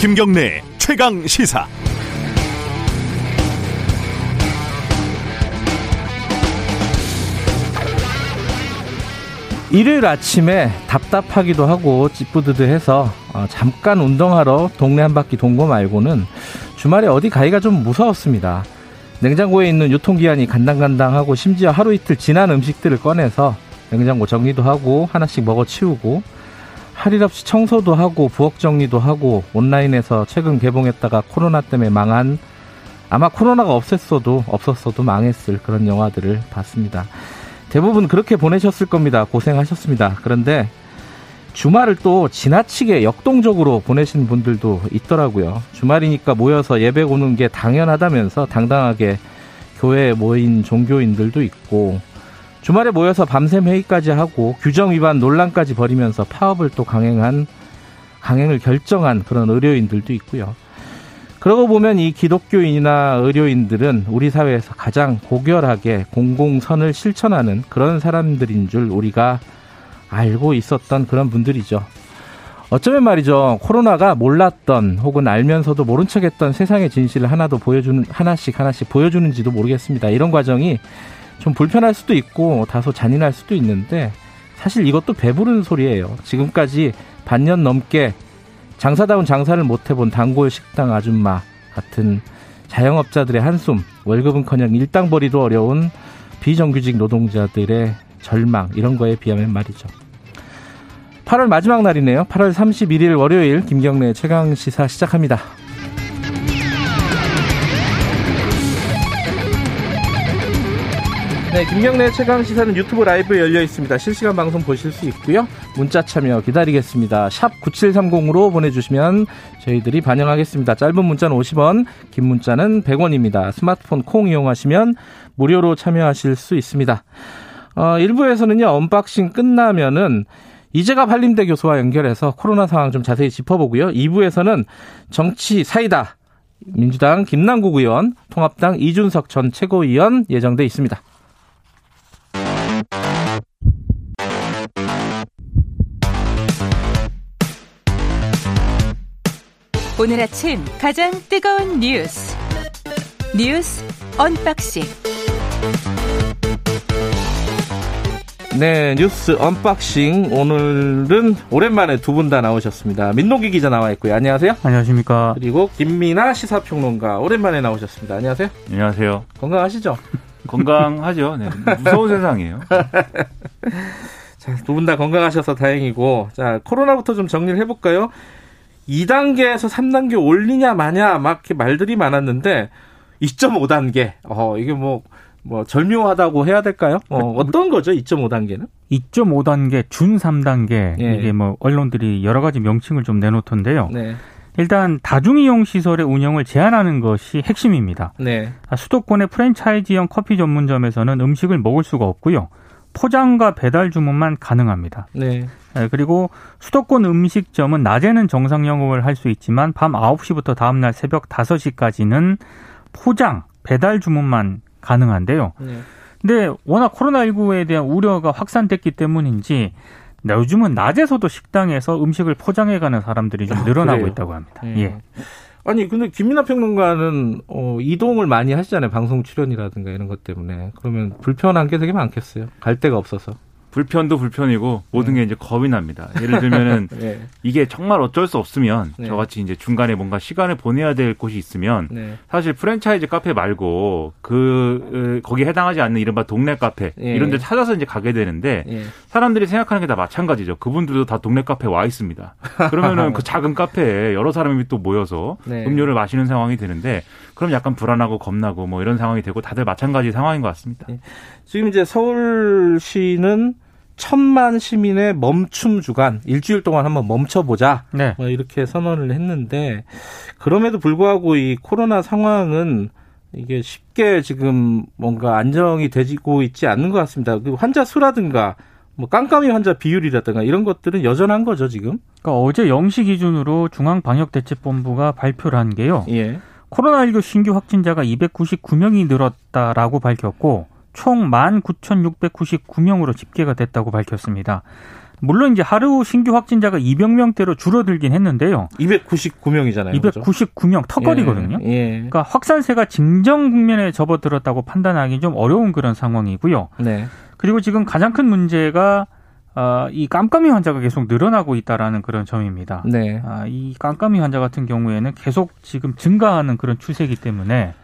김경래 최강 시사. 일요일 아침에 답답하기도 하고 찌뿌드드해서 어, 잠깐 운동하러 동네 한 바퀴 돈거 말고는 주말에 어디 가기가 좀 무서웠습니다. 냉장고에 있는 유통기한이 간당간당하고 심지어 하루 이틀 지난 음식들을 꺼내서 냉장고 정리도 하고 하나씩 먹어 치우고 할 일 없이 청소도 하고 부엌 정리도 하고 온라인에서 최근 개봉했다가 코로나 때문에 망한 아마 코로나가 없었어도 없었어도 망했을 그런 영화들을 봤습니다. 대부분 그렇게 보내셨을 겁니다. 고생하셨습니다. 그런데 주말을 또 지나치게 역동적으로 보내신 분들도 있더라고요. 주말이니까 모여서 예배 오는 게 당연하다면서 당당하게 교회에 모인 종교인들도 있고 주말에 모여서 밤샘 회의까지 하고 규정 위반 논란까지 벌이면서 파업을 또 강행한 강행을 결정한 그런 의료인들도 있고요. 그러고 보면 이 기독교인이나 의료인들은 우리 사회에서 가장 고결하게 공공선을 실천하는 그런 사람들인 줄 우리가 알고 있었던 그런 분들이죠. 어쩌면 말이죠. 코로나가 몰랐던 혹은 알면서도 모른 척 했던 세상의 진실을 하나도 보여주는, 하나씩 하나씩 보여주는지도 모르겠습니다. 이런 과정이 좀 불편할 수도 있고 다소 잔인할 수도 있는데 사실 이것도 배부른 소리예요. 지금까지 반년 넘게 장사다운 장사를 못 해본 단골 식당 아줌마 같은 자영업자들의 한숨, 월급은커녕 일당 벌이도 어려운 비정규직 노동자들의 절망 이런 거에 비하면 말이죠. 8월 마지막 날이네요. 8월 31일 월요일 김경래 최강 시사 시작합니다. 네, 김경래 최강 시사는 유튜브 라이브 열려 있습니다. 실시간 방송 보실 수 있고요. 문자 참여 기다리겠습니다. 샵 9730으로 보내주시면 저희들이 반영하겠습니다. 짧은 문자는 50원, 긴 문자는 100원입니다. 스마트폰 콩 이용하시면 무료로 참여하실 수 있습니다. 어, 1부에서는요, 언박싱 끝나면은 이재갑 한림대 교수와 연결해서 코로나 상황 좀 자세히 짚어보고요. 2부에서는 정치 사이다. 민주당 김남국 의원, 통합당 이준석 전 최고위원 예정돼 있습니다. 오늘 아침 가장 뜨거운 뉴스. 뉴스 언박싱. 네 뉴스 언박싱. 오늘은 오랜만에 두 분 다 나오셨습니다. 민동기 기자 나와 있고요. 안녕하세요. 안녕하십니까. 그리고 김민하 시사평론가 오랜만에 나오셨습니다. 안녕하세요. 안녕하세요. 건강하시죠? 건강하죠. 네 무서운 세상이에요. 자두 분 다 건강하셔서 다행이고. 자 코로나부터 좀 정리를 해볼까요 2단계에서 3단계 올리냐 마냐 막 이렇게 말들이 많았는데 2.5단계. 어, 이게 뭐, 뭐, 절묘하다고 해야 될까요? 어, 어떤 거죠, 2.5단계는? 2.5단계, 준 3단계. 예. 이게 뭐, 언론들이 여러 가지 명칭을 좀 내놓던데요. 네. 일단 다중이용 시설의 운영을 제한하는 것이 핵심입니다. 네. 아, 수도권의 프랜차이즈형 커피 전문점에서는 음식을 먹을 수가 없고요. 포장과 배달 주문만 가능합니다. 네. 네. 그리고 수도권 음식점은 낮에는 정상 영업을 할 수 있지만 밤 9시부터 다음날 새벽 5시까지는 포장, 배달 주문만 가능한데요. 네. 근데 워낙 코로나19에 대한 우려가 확산됐기 때문인지 요즘은 낮에서도 식당에서 음식을 포장해 가는 사람들이 좀 아, 늘어나고 아, 있다고 합니다. 네. 예. 아니 근데 김민아 평론가는 어, 이동을 많이 하시잖아요. 방송 출연이라든가 이런 것 때문에. 그러면 불편한 게 되게 많겠어요. 갈 데가 없어서 불편도 불편이고 모든 게 네. 이제 겁이 납니다. 예를 들면은 네. 이게 정말 어쩔 수 없으면 네. 저같이 이제 중간에 뭔가 시간을 보내야 될 곳이 있으면 네. 사실 프랜차이즈 카페 말고 그 거기에 해당하지 않는 이른바 동네 카페 예. 이런 데 찾아서 이제 가게 되는데 예. 사람들이 생각하는 게 다 마찬가지죠. 그분들도 다 동네 카페 와 있습니다. 그러면은 그 작은 카페에 여러 사람이 또 모여서 네. 음료를 마시는 상황이 되는데 그럼 약간 불안하고 겁나고 뭐 이런 상황이 되고 다들 마찬가지 상황인 것 같습니다. 예. 지금 이제 서울시는 천만 시민의 멈춤 주간 일주일 동안 한번 멈춰보자 네. 뭐 이렇게 선언을 했는데 그럼에도 불구하고 이 코로나 상황은 이게 쉽게 지금 뭔가 안정이 되고 있지 않는 것 같습니다. 그 환자 수라든가 뭐 깜깜이 환자 비율이라든가 이런 것들은 여전한 거죠 지금. 그러니까 어제 0시 기준으로 중앙방역대책본부가 발표를 한 게요. 예. 코로나19 신규 확진자가 299명이 늘었다라고 밝혔고 총 19,699명으로 집계가 됐다고 밝혔습니다. 물론 이제 하루 신규 확진자가 200명대로 줄어들긴 했는데요. 299명이잖아요. 299명 턱걸이거든요. 예, 예. 그러니까 확산세가 진정 국면에 접어들었다고 판단하기 좀 어려운 그런 상황이고요. 네. 그리고 지금 가장 큰 문제가 어, 이 깜깜이 환자가 계속 늘어나고 있다라는 그런 점입니다. 네. 아, 이 깜깜이 환자 같은 경우에는 계속 지금 증가하는 그런 추세이기 때문에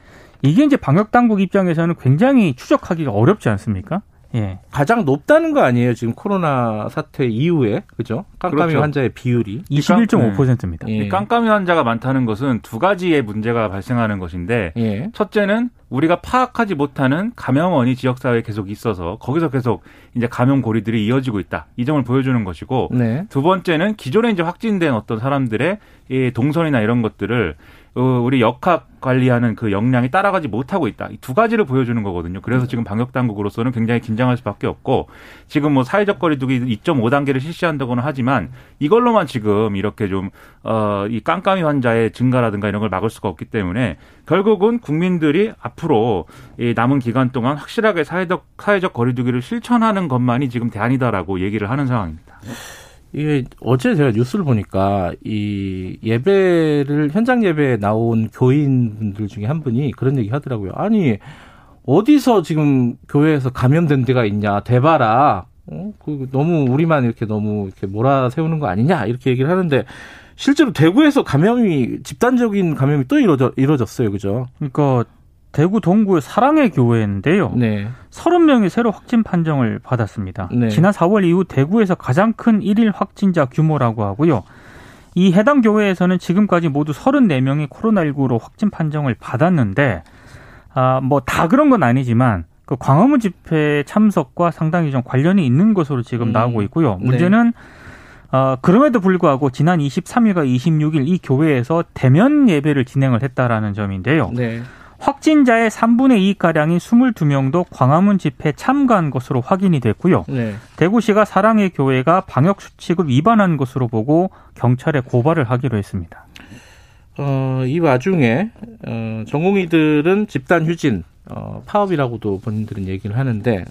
이게 이제 방역 당국 입장에서는 굉장히 추적하기가 어렵지 않습니까? 예. 가장 높다는 거 아니에요? 지금 코로나 사태 이후에 그죠? 깜깜이 그렇죠. 환자의 비율이 21.5%입니다. 예. 깜깜이 환자가 많다는 것은 두 가지의 문제가 발생하는 것인데 예. 첫째는 우리가 파악하지 못하는 감염원이 지역사회에 계속 있어서 거기서 계속 이제 감염 고리들이 이어지고 있다. 이 점을 보여주는 것이고 네. 두 번째는 기존에 이제 확진된 어떤 사람들의 이 동선이나 이런 것들을 어, 우리 역학 관리하는 그 역량이 따라가지 못하고 있다. 이 두 가지를 보여주는 거거든요. 그래서 지금 방역 당국으로서는 굉장히 긴장할 수밖에 없고 지금 뭐 사회적 거리두기 2.5단계를 실시한다고는 하지만 이걸로만 지금 이렇게 좀 어, 이 깜깜이 환자의 증가라든가 이런 걸 막을 수가 없기 때문에 결국은 국민들이 앞으로 이 남은 기간 동안 확실하게 사회적 사회적 거리두기를 실천하는 것만이 지금 대안이다라고 얘기를 하는 상황입니다. 이게 어제 제가 뉴스를 보니까 이 예배를 현장 예배에 나온 교인분들 중에 한 분이 그런 얘기 하더라고요. 아니 어디서 지금 교회에서 감염된 데가 있냐 대봐라. 어? 그 너무 우리만 이렇게 너무 이렇게 몰아세우는 거 아니냐 이렇게 얘기를 하는데 실제로 대구에서 감염이 집단적인 감염이 또 이루어져 이루어졌어요, 그죠? 그러니까 대구 동구의 사랑의 교회인데요. 네. 30명이 새로 확진 판정을 받았습니다. 네. 지난 4월 이후 대구에서 가장 큰 1일 확진자 규모라고 하고요. 이 해당 교회에서는 지금까지 모두 34명이 코로나19로 확진 판정을 받았는데 아, 뭐 다 그런 건 아니지만 그 광화문 집회 참석과 상당히 좀 관련이 있는 것으로 지금 음. 나오고 있고요. 네. 문제는 네. 어, 그럼에도 불구하고 지난 23일과 26일 이 교회에서 대면 예배를 진행을 했다라는 점인데요. 네. 확진자의 3분의 2가량인 22명도 광화문 집회 참가한 것으로 확인이 됐고요. 네. 대구시가 사랑의 교회가 방역 수칙을 위반한 것으로 보고 경찰에 고발을 하기로 했습니다. 어, 이 와중에 어, 전공의들은 집단 휴진 어, 파업이라고도 본인들은 얘기를 하는데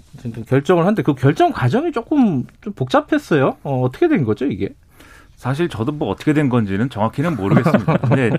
결정을 한데 그 결정 과정이 조금 좀 복잡했어요. 어, 어떻게 된 거죠 이게? 사실 저도 뭐 어떻게 된 건지는 정확히는 모르겠습니다. 근데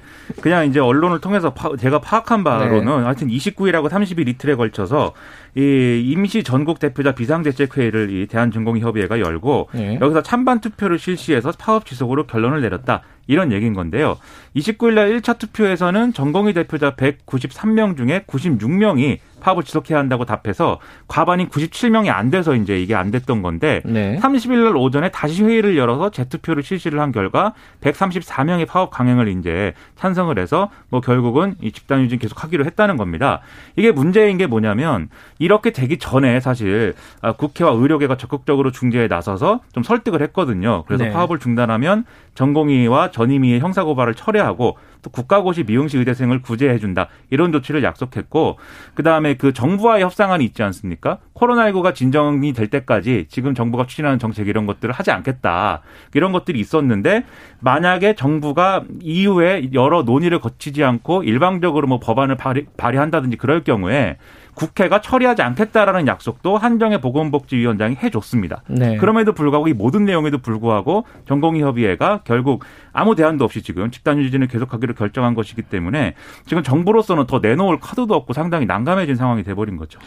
그냥 이제 언론을 통해서 파, 제가 파악한 바로는 네. 하여튼 29일하고 30일 이틀에 걸쳐서 이 임시 전국 대표자 비상대책회의를 이 대한중공협의회가 열고 네. 여기서 찬반 투표를 실시해서 파업 지속으로 결론을 내렸다. 이런 얘기인 건데요. 29일 날 1차 투표에서는 전공의 대표자 193명 중에 96명이 파업을 지속해야 한다고 답해서 과반이 97명이 안 돼서 이제 이게 안 됐던 건데 네. 30일 날 오전에 다시 회의를 열어서 재투표를 실시를 한 결과 134명의 파업 강행을 이제 찬성을 해서 뭐 결국은 이 집단 유진 계속 하기로 했다는 겁니다. 이게 문제인 게 뭐냐면 이렇게 되기 전에 사실 아, 국회와 의료계가 적극적으로 중재에 나서서 좀 설득을 했거든요. 그래서 네. 파업을 중단하면 전공의와 전임의의 형사고발을 철회하고 또 국가고시 미용시 의대생을 구제해준다 이런 조치를 약속했고 그 다음에 그 정부와의 협상안이 있지 않습니까? 코로나19가 진정이 될 때까지 지금 정부가 추진하는 정책 이런 것들을 하지 않겠다 이런 것들이 있었는데 만약에 정부가 이후에 여러 논의를 거치지 않고 일방적으로 뭐 법안을 발의, 발의한다든지 그럴 경우에 국회가 처리하지 않겠다라는 약속도 한정의 보건복지위원장이 해줬습니다. 네. 그럼에도 불구하고 이 모든 내용에도 불구하고 전공의협의회가 결국 아무 대안도 없이 지금 집단 유진을 계속하기로 결정한 것이기 때문에 지금 정부로서는 더 내놓을 카드도 없고 상당히 난감해진 상황이 돼버린 거죠.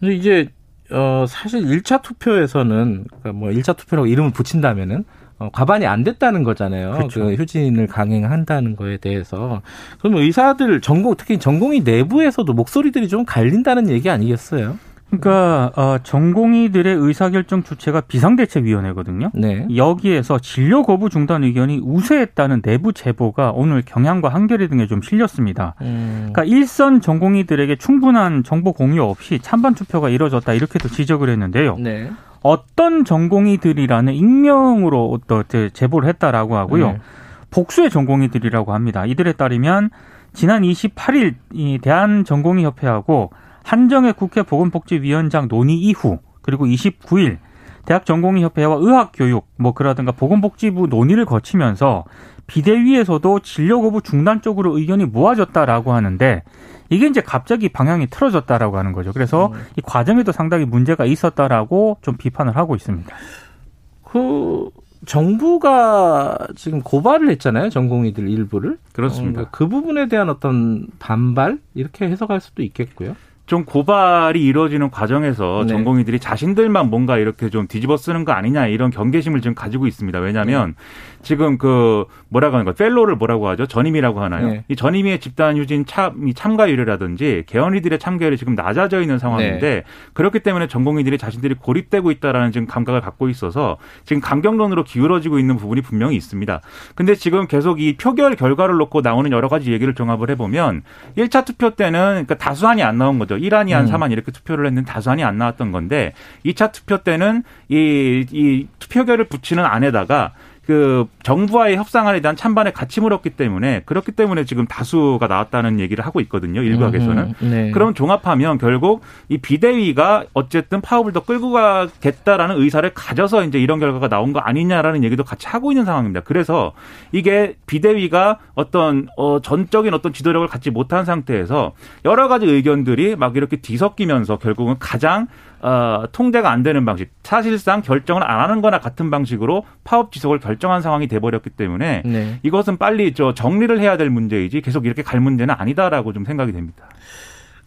근데 이제 어 사실 1차 투표에서는 그러니까 뭐 1차 투표라고 이름을 붙인다면은 어, 과반이 안 됐다는 거잖아요. 그렇죠. 그 휴진을 강행한다는 거에 대해서. 그러면 의사들 전공 특히 전공의 내부에서도 목소리들이 좀 갈린다는 얘기 아니겠어요? 그러니까 어, 전공의들의 의사결정 주체가 비상대책위원회거든요. 네. 여기에서 진료 거부 중단 의견이 우세했다는 내부 제보가 오늘 경향과 한겨레 등에 좀 실렸습니다. 음. 그러니까 일선 전공의들에게 충분한 정보 공유 없이 찬반 투표가 이뤄졌다 이렇게도 지적을 했는데요. 네. 어떤 전공의들이라는 익명으로 또 제보를 했다라고 하고요. 네. 복수의 전공의들이라고 합니다. 이들에 따르면 지난 28일 이 대한전공의협회하고 한정의 국회 보건복지위원장 논의 이후 그리고 29일 대학 전공의 협회와 의학교육 뭐 그러든가 보건복지부 논의를 거치면서 비대위에서도 진료 거부 중단 쪽으로 의견이 모아졌다라고 하는데 이게 이제 갑자기 방향이 틀어졌다라고 하는 거죠. 그래서 음. 이 과정에도 상당히 문제가 있었다라고 좀 비판을 하고 있습니다. 그 정부가 지금 고발을 했잖아요. 전공의들 일부를. 그렇습니다. 어, 그 부분에 대한 어떤 반발 이렇게 해석할 수도 있겠고요. 좀 고발이 이루어지는 과정에서 네. 전공의들이 자신들만 뭔가 이렇게 좀 뒤집어 쓰는 거 아니냐 이런 경계심을 지금 가지고 있습니다. 왜냐하면 네. 지금 그 뭐라고 하는 거 펠로를 뭐라고 하죠? 전임이라고 하나요? 네. 이 전임의 집단 휴진 참 참가율이라든지 개헌이들의 참가율이 지금 낮아져 있는 상황인데 네. 그렇기 때문에 전공의들이 자신들이 고립되고 있다라는 지금 감각을 갖고 있어서 지금 강경론으로 기울어지고 있는 부분이 분명히 있습니다. 근데 지금 계속 이 표결 결과를 놓고 나오는 여러 가지 얘기를 종합을 해보면 1차 투표 때는 그러니까 다수안이 안 나온 거죠. 이란이 한 음. 3안 이렇게 투표를 했는데 다수안이 안 나왔던 건데 2차 투표 때는 이, 이 투표결을 붙이는 안에다가 그 정부와의 협상안에 대한 찬반에 같이 물었기 때문에 그렇기 때문에 지금 다수가 나왔다는 얘기를 하고 있거든요. 일각에서는. 네. 그럼 종합하면 결국 이 비대위가 어쨌든 파업을 더 끌고 가겠다라는 의사를 가져서 이제 이런 결과가 나온 거 아니냐라는 얘기도 같이 하고 있는 상황입니다. 그래서 이게 비대위가 어떤 어 전적인 어떤 지도력을 갖지 못한 상태에서 여러 가지 의견들이 막 이렇게 뒤섞이면서 결국은 가장 어, 통제가 안 되는 방식, 사실상 결정을 안 하는 거나 같은 방식으로 파업 지속을 결정한 상황이 돼버렸기 때문에 네. 이것은 빨리 저 정리를 해야 될 문제이지 계속 이렇게 갈 문제는 아니다라고 좀 생각이 됩니다.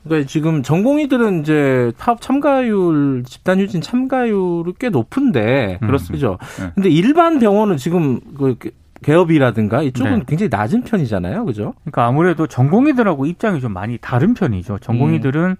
그러니까 지금 전공의들은 이제 파업 참가율, 집단 휴진 참가율이 꽤 높은데 음. 그렇습니다. 그죠? 네. 근데 일반 병원은 지금 그 개업이라든가 이쪽은 네. 굉장히 낮은 편이잖아요. 그죠? 그러니까 아무래도 전공의들하고 입장이 좀 많이 다른 편이죠. 전공의들은 음.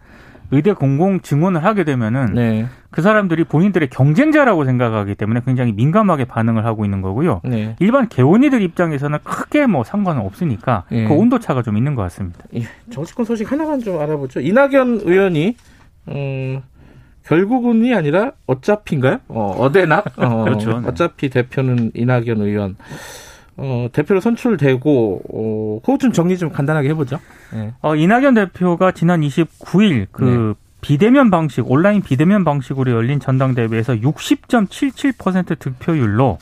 의대 공공 증원을 하게 되면은 네. 그 사람들이 본인들의 경쟁자라고 생각하기 때문에 굉장히 민감하게 반응을 하고 있는 거고요. 네. 일반 개원이들 입장에서는 크게 뭐 상관은 없으니까 네. 그 온도 차가 좀 있는 것 같습니다. 예. 정치권 소식 하나만 좀 알아보죠. 이낙연 의원이 음, 결국은이 아니라 어차피인가요? 어, 어대나? 어, 그렇죠. 네. 어차피 대표는 이낙연 의원. 어, 대표로 선출되고 어, 그것 좀 정리 좀 간단하게 해보죠. 네. 어, 이낙연 대표가 지난 29일 그 네. 비대면 방식 온라인 비대면 방식으로 열린 전당대회에서 60.77% 득표율로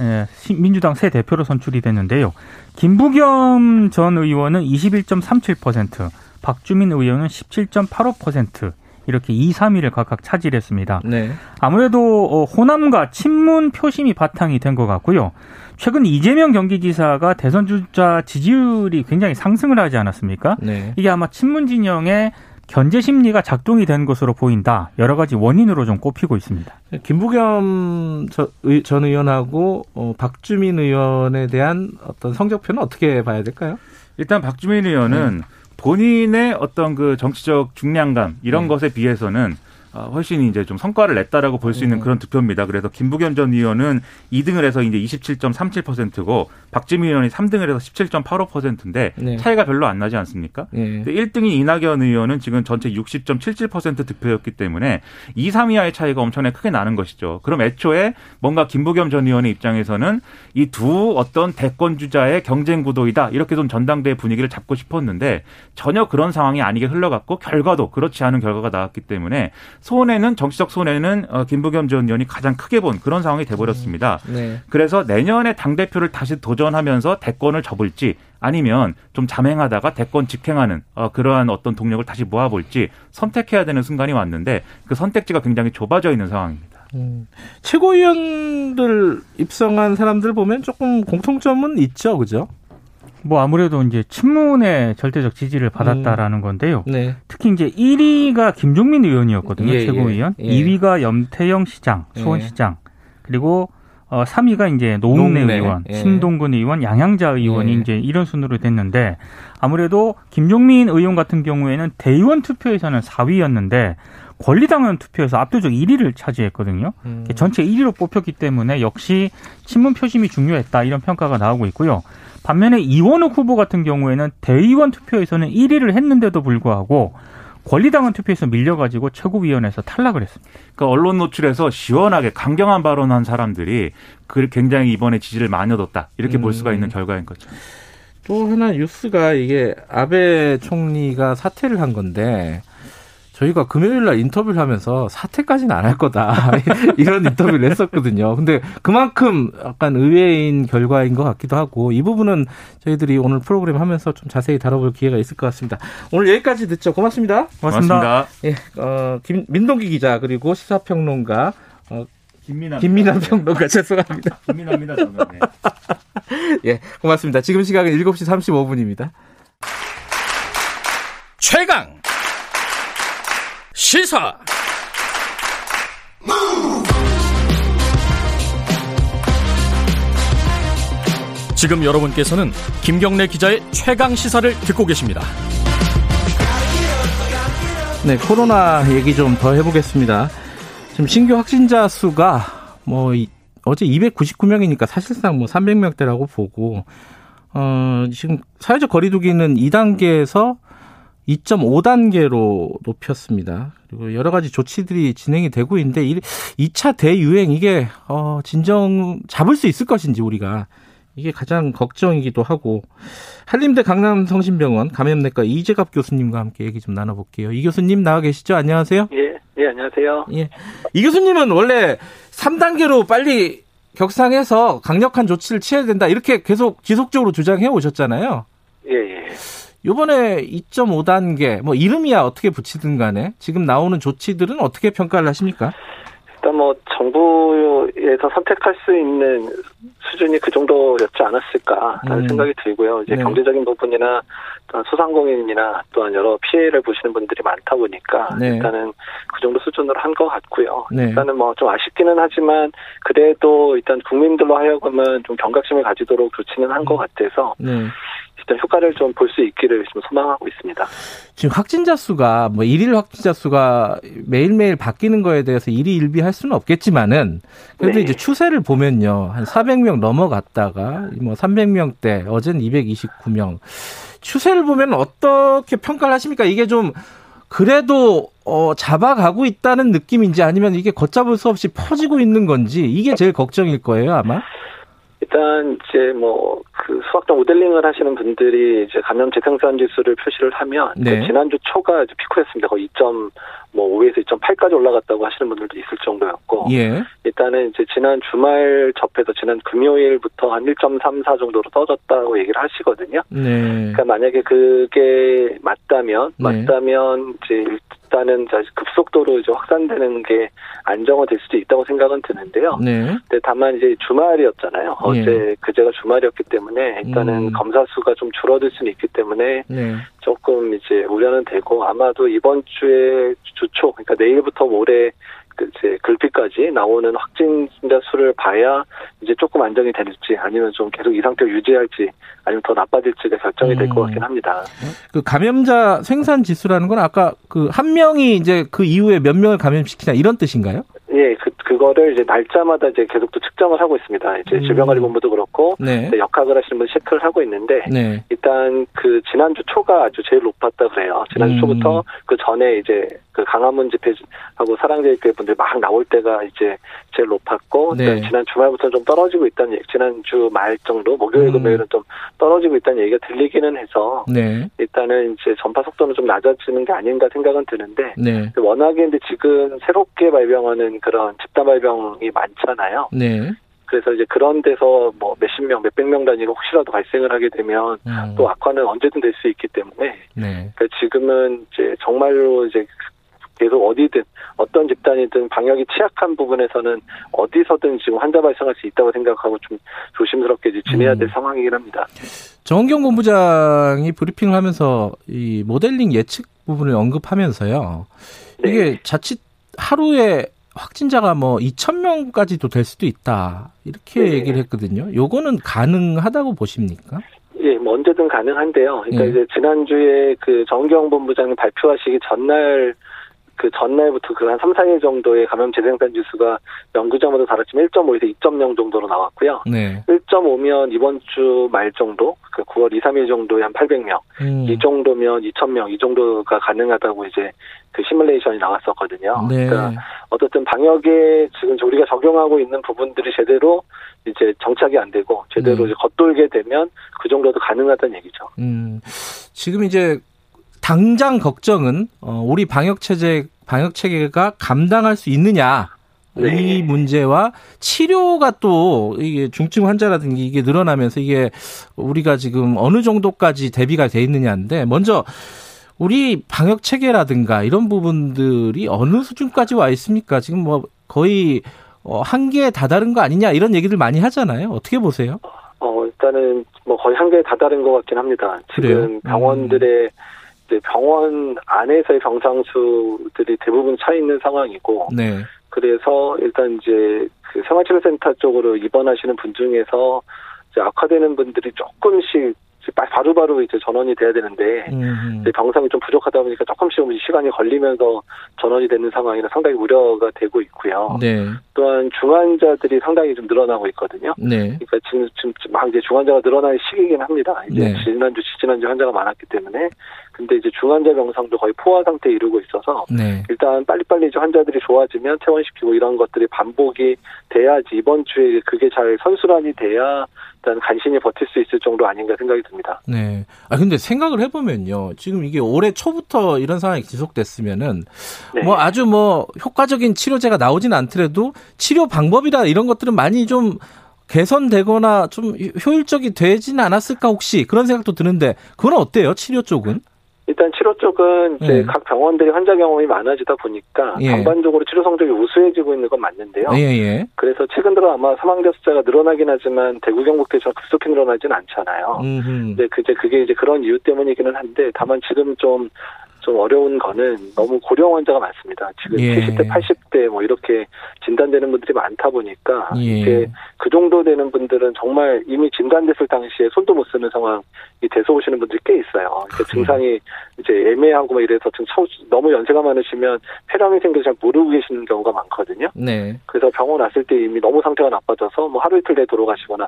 예, 민주당 새 대표로 선출이 됐는데요. 김부겸 전 의원은 21.37%, 박주민 의원은 17.85% 이렇게 2, 3위를 각각 차지했습니다. 네. 아무래도 어, 호남과 친문 표심이 바탕이 된 것 같고요. 최근 이재명 경기지사가 대선 주자 지지율이 굉장히 상승을 하지 않았습니까? 네. 이게 아마 친문 진영의 견제 심리가 작동이 된 것으로 보인다. 여러 가지 원인으로 좀 꼽히고 있습니다. 김부겸 전 의원하고 어, 박주민 의원에 대한 어떤 성적표는 어떻게 봐야 될까요? 일단 박주민 의원은 네. 본인의 어떤 그 정치적 중량감 이런 네. 것에 비해서는 어, 훨씬 이제 좀 성과를 냈다라고 볼 수 있는 음. 그런 득표입니다. 그래서 김부겸 전 의원은 2등을 해서 이제 27.37%고 박지민 의원이 3등을 해서 17.85%인데 네. 차이가 별로 안 나지 않습니까? 네. 1등인 이낙연 의원은 지금 전체 60.77% 득표였기 때문에 2, 3위와의 차이가 엄청나게 크게 나는 것이죠. 그럼 애초에 뭔가 김부겸 전 의원의 입장에서는 이 두 어떤 대권 주자의 경쟁 구도이다 이렇게 좀 전당대회 분위기를 잡고 싶었는데 전혀 그런 상황이 아니게 흘러갔고 결과도 그렇지 않은 결과가 나왔기 때문에 손해는 정치적 손해는 어, 김부겸 전 의원이 가장 크게 본 그런 상황이 돼버렸습니다. 음, 네. 그래서 내년에 당 대표를 다시 도전하면서 대권을 접을지 아니면 좀 잠행하다가 대권 직행하는 어, 그러한 어떤 동력을 다시 모아볼지 선택해야 되는 순간이 왔는데 그 선택지가 굉장히 좁아져 있는 상황입니다. 음, 최고위원들 입성한 사람들 보면 조금 공통점은 있죠, 그죠? 뭐 아무래도 이제 친문의 절대적 지지를 받았다라는 음. 건데요. 네. 특히 이제 1위가 김종민 의원이었거든요. 예, 최고위원. 예, 예. 2위가 염태영 시장, 예. 수원시장. 그리고 어 3위가 이제 노웅래, 노웅래. 의원, 예. 신동근 의원, 양양자 의원이 예. 이제 이런 순으로 됐는데 아무래도 김종민 의원 같은 경우에는 대의원 투표에서는 4위였는데 권리당원 투표에서 압도적 1위를 차지했거든요. 음. 전체 1위로 뽑혔기 때문에 역시 친문 표심이 중요했다 이런 평가가 나오고 있고요. 반면에 이원욱 후보 같은 경우에는 대의원 투표에서는 1위를 했는데도 불구하고 권리당원 투표에서 밀려가지고 최고위원회에서 탈락을 했습니다. 그러니까 언론 노출에서 시원하게 강경한 발언한 사람들이 그 굉장히 이번에 지지를 많이 얻었다 이렇게 음. 볼 수가 있는 결과인 거죠. 또 하나 뉴스가 이게 아베 총리가 사퇴를 한 건데 저희가 금요일 날 인터뷰를 하면서 사퇴까지는 안 할 거다. 이런 인터뷰를 했었거든요. 근데 그만큼 약간 의외인 결과인 것 같기도 하고 이 부분은 저희들이 오늘 프로그램 하면서 좀 자세히 다뤄볼 기회가 있을 것 같습니다. 오늘 여기까지 듣죠. 고맙습니다. 고맙습니다. 고맙습니다. 예, 어, 김, 민동기 기자 그리고 시사평론가 어, 김민아, 김민아 평론가 죄송합니다. 김민아입니다 저는. 네. 예, 고맙습니다. 지금 시각은 7시 35분입니다. 최강 시사 지금 여러분께서는 김경래 기자의 최강 시사를 듣고 계십니다. 네, 코로나 얘기 좀 더 해보겠습니다. 지금 신규 확진자 수가 뭐 어제 299명이니까 사실상 뭐 300명대라고 보고 어 지금 사회적 거리두기는 2단계에서 2.5단계로 높였습니다. 그리고 여러 가지 조치들이 진행이 되고 있는데 2차 대유행 이게 어 진정 잡을 수 있을 것인지 우리가 이게 가장 걱정이기도 하고 한림대 강남성심병원 감염내과 이재갑 교수님과 함께 얘기 좀 나눠볼게요. 이 교수님 나와 계시죠? 안녕하세요. 예, 예 안녕하세요. 예, 이 교수님은 원래 3단계로 빨리 격상해서 강력한 조치를 취해야 된다 이렇게 계속 지속적으로 주장해 오셨잖아요. 예, 예. 요번에 2.5단계 뭐 이름이야 어떻게 붙이든 간에 지금 나오는 조치들은 어떻게 평가를 하십니까? 일단 뭐 정부에서 선택할 수 있는 수준이 그 정도였지 않았을까라는 음. 생각이 들고요. 이제 네. 경제적인 부분이나 또한 소상공인이나 또한 여러 피해를 보시는 분들이 많다 보니까 네. 일단은 그 정도 수준으로 한 것 같고요. 네. 일단은 뭐 좀 아쉽기는 하지만 그래도 일단 국민들로 하여금은 좀 경각심을 가지도록 조치는 한것 음. 같아서 네. 일단 효과를 좀 볼 수 있기를 좀 소망하고 있습니다. 지금 확진자 수가 뭐 일일 확진자 수가 매일매일 바뀌는 거에 대해서 일이 일비할 수는 없겠지만은 그래도 네. 이제 추세를 보면요. 한 400명 넘어갔다가 뭐 300명대 어제는 229명. 추세를 보면 어떻게 평가를 하십니까? 이게 좀 그래도 어 잡아가고 있다는 느낌인지 아니면 이게 걷잡을 수 없이 퍼지고 있는 건지 이게 제일 걱정일 거예요, 아마. 일단 이제 뭐 그 수학적 모델링을 하시는 분들이 이제 감염 재생산 지수를 표시를 하면 네. 그 지난주 초가 이제 피크였습니다. 거의 2.5에서 2.8까지 올라갔다고 하시는 분들도 있을 정도였고 예. 일단은 이제 지난 주말 접해서 지난 금요일부터 한 1.34 정도로 떨어졌다고 얘기를 하시거든요. 네. 그러니까 만약에 그게 맞다면 네. 맞다면 이제 일단은 급속도로 이제 확산되는 게 안정화될 수도 있다고 생각은 드는데요. 네. 근데 다만 이제 주말이었잖아요. 예. 어제 그제가 주말이었기 때문에 일단은 음. 검사 수가 좀 줄어들 수는 있기 때문에 네. 조금 이제 우려는 되고 아마도 이번 주에 주초 그러니까 내일부터 모레 그 이제 글피까지 나오는 확진자 수를 봐야 이제 조금 안정이 될지 아니면 좀 계속 이 상태를 유지할지 아니면 더 나빠질지가 결정이 될것 음. 같긴 합니다. 그 감염자 생산 지수라는 건 아까 그 한 명이 이제 그 이후에 몇 명을 감염시키냐 이런 뜻인가요? 예, 그, 그거를 이제 날짜마다 이제 계속 또 측정을 하고 있습니다. 이제 음. 질병관리본부도 그렇고, 네. 역학을 하시는 분 체크를 하고 있는데, 네. 일단 그 지난주 초가 아주 제일 높았다 그래요. 지난주 음. 초부터 그 전에 이제 그 강화문 집회하고 사랑제일교회 분들 막 나올 때가 이제 제일 높았고, 네. 지난 주말부터 좀 떨어지고 있다는 얘기, 지난주 말 정도, 목요일, 음. 금요일은 좀 떨어지고 있다는 얘기가 들리기는 해서, 네. 일단은 이제 전파 속도는 좀 낮아지는 게 아닌가 생각은 드는데, 네. 워낙에 근데 지금 새롭게 발병하는 그런 집단 발병이 많잖아요. 네. 그래서 이제 그런 데서 뭐 몇십 명, 몇백 명 단위로 혹시라도 발생을 하게 되면 음. 또 악화는 언제든 될 수 있기 때문에 네. 그러니까 지금은 이제 정말로 이제 계속 어디든 어떤 집단이든 방역이 취약한 부분에서는 어디서든 지금 환자 발생할 수 있다고 생각하고 좀 조심스럽게 이제 지내야 될 음. 상황이긴 합니다. 정은경 본부장이 브리핑을 하면서 이 모델링 예측 부분을 언급하면서요. 네. 이게 자칫 하루에 확진자가 뭐 2천 명까지도 될 수도 있다 이렇게 네. 얘기를 했거든요. 요거는 가능하다고 보십니까? 예, 뭐 언제든 가능한데요. 그러니까 예. 이제 지난주에 그 정경 본부장이 발표하시기 전날 그 전날부터 그 한 3, 4일 정도의 감염 재생산 지수가 연구자마다 다르지만 1.5에서 2.0 정도로 나왔고요. 네. 1.5면 이번 주 말 정도, 그 9월 2, 3일 정도에 한 800명, 음. 이 정도면 2,000명, 이 정도가 가능하다고 이제 그 시뮬레이션이 나왔었거든요. 네. 그러니까 어떻든 방역에 지금 우리가 적용하고 있는 부분들이 제대로 이제 정착이 안 되고 제대로 음. 이제 겉돌게 되면 그 정도도 가능하다는 얘기죠. 음. 지금 이제 당장 걱정은 어, 우리 방역 체제 방역 체계가 감당할 수 있느냐 네. 이 문제와 치료가 또 이게 중증 환자라든지 이게 늘어나면서 이게 우리가 지금 어느 정도까지 대비가 돼 있느냐인데 먼저 우리 방역 체계라든가 이런 부분들이 어느 수준까지 와 있습니까? 지금 뭐 거의 어, 한계에 다다른 거 아니냐 이런 얘기들 많이 하잖아요. 어떻게 보세요? 어, 일단은 뭐 거의 한계에 다다른 것 같긴 합니다. 지금 음. 병원들의 이제 병원 안에서의 병상수들이 대부분 차 있는 상황이고, 네. 그래서 일단 이제 그 생활치료센터 쪽으로 입원하시는 분 중에서 이제 악화되는 분들이 조금씩 바로바로 바로 이제 전원이 돼야 되는데 음. 병상이 좀 부족하다 보니까 조금씩 시간이 걸리면서 전원이 되는 상황이라 상당히 우려가 되고 있고요. 네. 또한 중환자들이 상당히 좀 늘어나고 있거든요. 네. 그러니까 지금 지금 막 이제 중환자가 늘어나는 시기이긴 합니다. 이제 네. 지난주 지난주 환자가 많았기 때문에 근데 이제 중환자 병상도 거의 포화 상태에 이르고 있어서 네. 일단 빨리빨리 이제 환자들이 좋아지면 퇴원시키고 이런 것들이 반복이 돼야지 이번 주에 그게 잘 선순환이 돼야 일단 간신히 버틸 수 있을 정도 아닌가 생각이 듭니다. 네. 아 근데 생각을 해보면요, 지금 이게 올해 초부터 이런 상황이 지속됐으면은 네. 뭐 아주 뭐 효과적인 치료제가 나오진 않더라도 치료 방법이나 이런 것들은 많이 좀 개선되거나 좀 효율적이 되진 않았을까 혹시 그런 생각도 드는데 그건 어때요? 치료 쪽은? 일단 치료 쪽은 이제 예. 각 병원들이 환자 경험이 많아지다 보니까 예. 전반적으로 치료 성적이 우수해지고 있는 건 맞는데요. 예예. 예. 그래서 최근 들어 아마 사망자 숫자가 늘어나긴 하지만 대구 경북 대처럼 급속히 늘어나지는 않잖아요. 음흠. 근데 그제 그게 이제 그런 이유 때문이기는 한데 다만 지금 좀 좀 어려운 거는 너무 고령 환자가 많습니다. 지금 예. 70대, 80대 뭐 이렇게 진단되는 분들이 많다 보니까 예. 이게 그 정도 되는 분들은 정말 이미 진단됐을 당시에 손도 못 쓰는 상황이 돼서 오시는 분들이 꽤 있어요. 그러니까 증상이 이제 애매하고 뭐 이래서 좀 너무 연세가 많으시면 폐렴이 생겨서 잘 모르고 계시는 경우가 많거든요. 네. 그래서 병원 왔을 때 이미 너무 상태가 나빠져서 뭐 하루 이틀 내에 돌아가시거나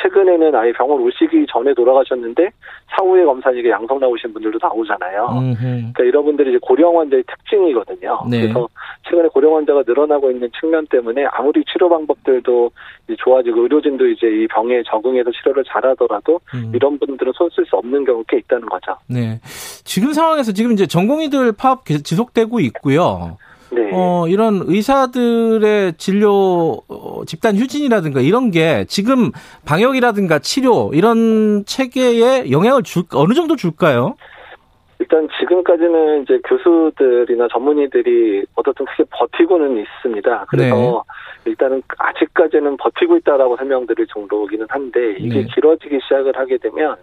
최근에는 아예 병원 오시기 전에 돌아가셨는데 사후에 검사 이게 양성 나오신 분들도 나오잖아요. 음흠. 그러니까 이런 분들이 이제 고령 환자의 특징이거든요. 네. 그래서 최근에 고령 환자가 늘어나고 있는 측면 때문에 아무리 치료 방법들도 좋아지고 의료진도 이제 이 병에 적응해서 치료를 잘하더라도 음. 이런 분들은 손 쓸 수 없는 경우가 꽤 있다는 거죠. 네. 지금 상황에서 지금 이제 전공의들 파업 계속 지속되고 있고요. 네. 어, 이런 의사들의 진료 어, 집단 휴진이라든가 이런 게 지금 방역이라든가 치료 이런 체계에 영향을 줄 어느 정도 줄까요? 일단 지금까지는 이제 교수들이나 전문의들이 어떻든 크게 버티고는 있습니다. 그래서 네. 일단은 아직까지는 버티고 있다라고 설명드릴 정도이기는 한데 이게 네. 길어지기 시작을 하게 되면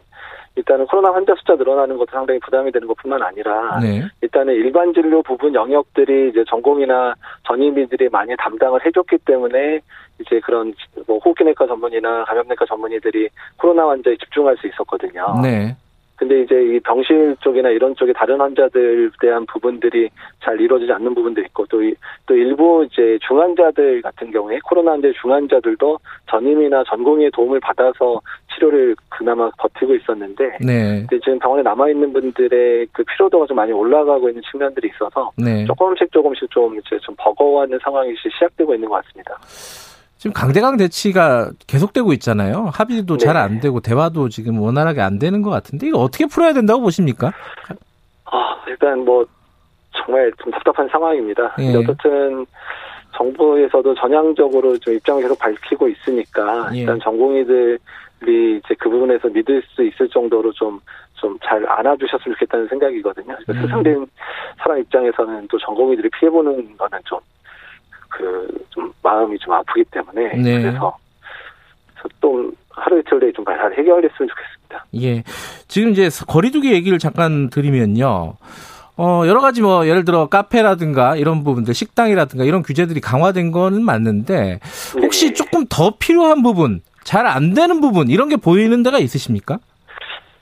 일단은 코로나 환자 숫자 늘어나는 것도 상당히 부담이 되는 것뿐만 아니라 네. 일단은 일반 진료 부분 영역들이 이제 전공이나 전임의들이 많이 담당을 해줬기 때문에 이제 그런 뭐 호흡기내과 전문의나 감염내과 전문의들이 코로나 환자에 집중할 수 있었거든요. 네. 근데 이제 이 병실 쪽이나 이런 쪽에 다른 환자들 대한 부분들이 잘 이루어지지 않는 부분도 있고 또, 또 일부 이제 중환자들 같은 경우에 코로나 환자 중환자들도 전임이나 전공의의 도움을 받아서 치료를 그나마 버티고 있었는데 네. 지금 병원에 남아 있는 분들의 그 피로도가 좀 많이 올라가고 있는 측면들이 있어서 네. 조금씩 조금씩 좀 이제 좀 버거워하는 상황이 시작되고 있는 것 같습니다. 지금 강대강 대치가 계속되고 있잖아요. 합의도 네. 잘안 되고 대화도 지금 원활하게 안 되는 것 같은데 이거 어떻게 풀어야 된다고 보십니까? 아 일단 뭐 정말 좀 답답한 상황입니다. 예. 어쨌든 정부에서도 전향적으로 좀 입장을 계속 밝히고 있으니까 예. 일단 전공의들이 이제 그 부분에서 믿을 수 있을 정도로 좀 좀 잘 안아주셨으면 좋겠다는 생각이거든요. 음. 스승된 사람 입장에서는 또 전공의들이 피해보는 거는 좀 그 좀 마음이 좀 아프기 때문에 네. 그래서 좀 하루 이틀 내에 좀 잘 해결됐으면 좋겠습니다. 예. 지금 이제 거리두기 얘기를 잠깐 드리면요. 어, 여러 가지 뭐, 예를 들어 카페라든가 이런 부분들, 식당이라든가 이런 규제들이 강화된 거는 맞는데, 혹시 네. 조금 더 필요한 부분, 잘 안 되는 부분, 이런 게 보이는 데가 있으십니까?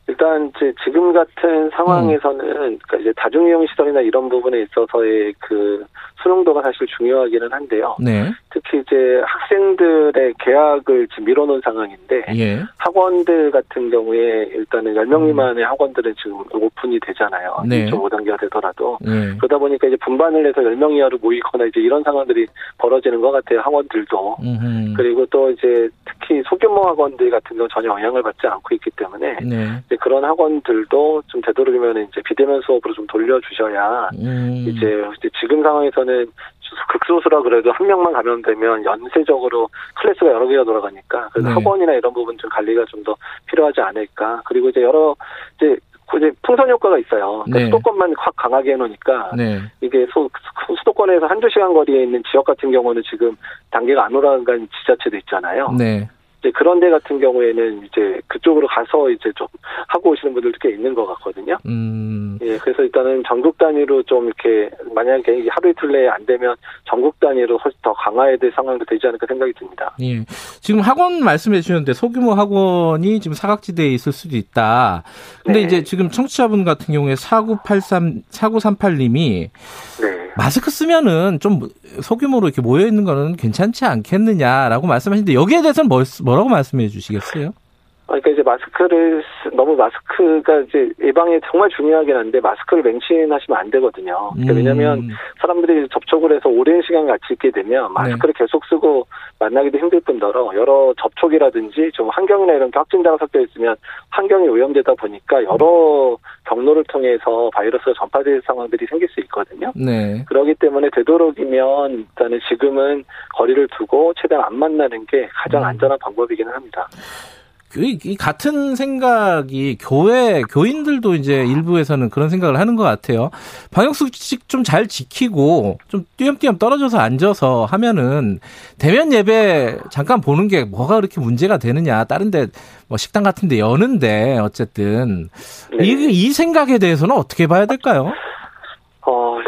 일단 이제 지금 같은 상황에서는 음. 그러니까 이제 다중이용 시설이나 이런 부분에 있어서의 그 수능도가 사실 중요하기는 한데요. 네. 특히 이제 학생들의 계약을 지금 밀어놓은 상황인데 예. 학원들 같은 경우에 일단은 10명 음. 미만의 음. 학원들은 지금 오픈이 되잖아요. 네. 2.5단계가 되더라도 네. 그러다 보니까 이제 분반을 해서 10명 이하로 모이거나 이제 이런 상황들이 벌어지는 것 같아요. 학원들도 음흠. 그리고 또 이제 특히 소규모 학원들 같은 경우 전혀 영향을 받지 않고 있기 때문에 네. 그런 학원들도 좀 되도록이면 이제 비대면 수업으로 좀 돌려주셔야 음. 이제 지금 상황에서는 극소수라 그래도 한 명만 감염되면 연쇄적으로 클래스가 여러 개가 돌아가니까 그래서 네. 학원이나 이런 부분 좀 관리가 좀 더 필요하지 않을까. 그리고 이제 여러 이제 이제 풍선 효과가 있어요. 그러니까 네. 수도권만 확 강하게 해놓으니까 네. 이게 수, 수도권에서 한두 시간 거리에 있는 지역 같은 경우는 지금 단계가 안 올라간 지자체도 있잖아요. 네. 이제 그런 데 같은 경우에는 이제 그쪽으로 가서 이제 좀 하고 오시는 분들도 꽤 있는 것 같거든요. 음. 예, 그래서 일단은 전국 단위로 좀 이렇게 만약에 하루 이틀 내에 안 되면 전국 단위로 훨씬 더 강화해야 될 상황도 되지 않을까 생각이 듭니다. 예. 지금 학원 말씀해 주셨는데 소규모 학원이 지금 사각지대에 있을 수도 있다. 근데 네. 이제 지금 청취자분 같은 경우에 4983, 4938님이 네. 마스크 쓰면은 좀 소규모로 이렇게 모여 있는 거는 괜찮지 않겠느냐라고 말씀하시는데 여기에 대해서는 뭐, 뭐라고 말씀해 주시겠어요? 그러니까 이제 마스크를 너무 마스크가 이제 예방에 정말 중요하긴 한데 마스크를 맹신하시면 안 되거든요. 그러니까 음. 왜냐하면 사람들이 접촉을 해서 오랜 시간 같이 있게 되면 네. 마스크를 네. 계속 쓰고 만나기도 힘들 뿐더러 여러 접촉이라든지 좀 환경이나 이런 게 확진자가 섞여 있으면 환경이 오염되다 보니까 여러 경로를 통해서 바이러스가 전파될 상황들이 생길 수 있거든요. 네. 그렇기 때문에 되도록이면 일단은 지금은 거리를 두고 최대한 안 만나는 게 가장 음. 안전한 방법이기는 합니다. 이 같은 생각이 교회 교인들도 이제 일부에서는 그런 생각을 하는 것 같아요. 방역 수칙 좀 잘 지키고 좀 띄엄띄엄 떨어져서 앉아서 하면은 대면 예배 잠깐 보는 게 뭐가 그렇게 문제가 되느냐. 다른데 뭐 식당 같은데 여는데 어쨌든 네. 이, 이 생각에 대해서는 어떻게 봐야 될까요?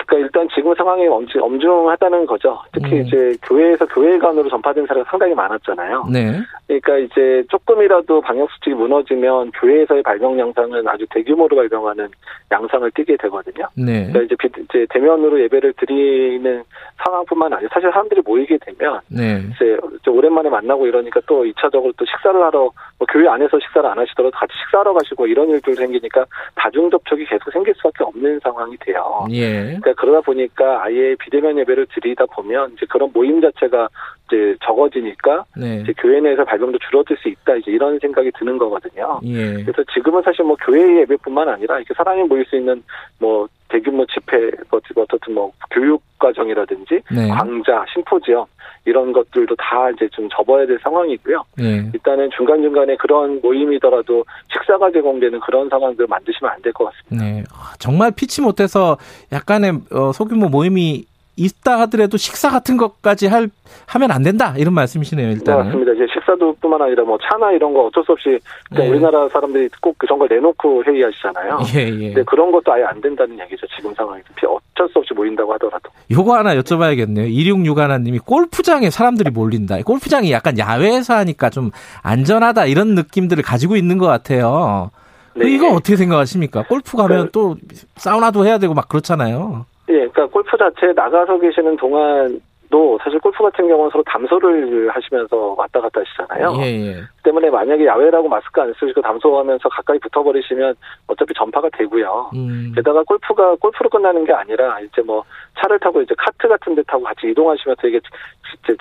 어, 그러니까 일단 지금 상황이 엄중, 엄중하다는 거죠. 특히 음. 이제 교회에서 교회 간으로 전파된 사례가 상당히 많았잖아요. 네. 그러니까 이제 조금이라도 방역 수칙이 무너지면 교회에서의 발병 양상은 아주 대규모로 발병하는 양상을 띠게 되거든요. 네. 그러니까 이제, 이제 대면으로 예배를 드리는 상황뿐만 아니라 사실 사람들이 모이게 되면 네. 이제 오랜만에 만나고 이러니까 또 2차적으로 또 식사를 하러 뭐 교회 안에서 식사를 안 하시더라도 같이 식사하러 가시고 이런 일들 생기니까 다중 접촉이 계속 생길 수밖에 없는 상황이 돼요. 예. 그러니까 그러다 보니까 아예 비대면 예배를 드리다 보면 이제 그런 모임 자체가 이제 적어지니까 네. 이제 교회 내에서 발병도 줄어들 수 있다 이제 이런 생각이 드는 거거든요. 예. 그래서 지금은 사실 뭐 교회 예배뿐만 아니라 이렇게 사람이 모일 수 있는 뭐 대규모 집회 뭐 어떻든 뭐 교육 과정이라든지 네. 광자 심포지엄 이런 것들도 다 이제 좀 접어야 될 상황이고요. 네. 일단은 중간 중간에 그런 모임이더라도 식사가 제공되는 그런 상황들 만드시면 안 될 것 같습니다. 네. 아, 정말 피치 못해서 약간의 어, 소규모 모임이 있다 하더라도 식사 같은 것까지 할 하면 안 된다 이런 말씀이시네요 일단. 네, 맞습니다. 이제 식사도뿐만 아니라 뭐 차나 이런 거 어쩔 수 없이 네. 우리나라 사람들이 꼭 그런 걸 내놓고 회의하시잖아요. 예, 예. 근데 그런 것도 아예 안 된다는 얘기죠 지금 상황에서 어쩔 수 없이 모인다고 하더라도. 요거 하나 여쭤봐야겠네요. 1661 하나님이 골프장에 사람들이 몰린다. 골프장이 약간 야외에서 하니까 좀 안전하다 이런 느낌들을 가지고 있는 것 같아요. 네. 이거 어떻게 생각하십니까? 골프 가면 그, 또 사우나도 해야 되고 막 그렇잖아요. 예, 그러니까 골프 자체에 나가서 계시는 동안 도 사실 골프 같은 경우는 서로 담소를 하시면서 왔다 갔다 하시잖아요. 예, 예. 때문에 만약에 야외라고 마스크 안 쓰시고 담소하면서 가까이 붙어버리시면 어차피 전파가 되고요. 음. 게다가 골프가 골프로 끝나는 게 아니라 이제 뭐 차를 타고 이제 카트 같은 데 타고 같이 이동하시면서 이게 이제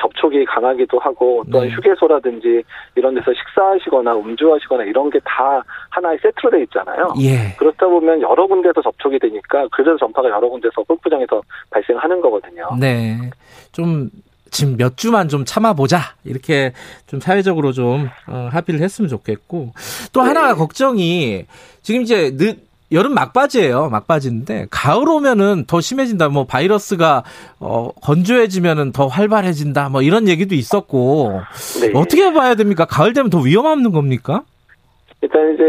접촉이 강하기도 하고 또 네. 휴게소라든지 이런 데서 식사하시거나 음주하시거나 이런 게 다 하나의 세트로 돼 있잖아요. 예. 그렇다 보면 여러 군데서 접촉이 되니까 그래서 전파가 여러 군데서 골프장에서 발생하는 거거든요. 네. 좀 지금 몇 주만 좀 참아보자 이렇게 좀 사회적으로 좀 어, 합의를 했으면 좋겠고 또 네. 하나 걱정이 지금 이제 늦 여름 막바지예요. 막바지인데 가을 오면은 더 심해진다. 뭐 바이러스가 어 건조해지면은 더 활발해진다. 뭐 이런 얘기도 있었고 네. 어떻게 봐야 됩니까? 가을 되면 더 위험한 겁니까? 일단 이제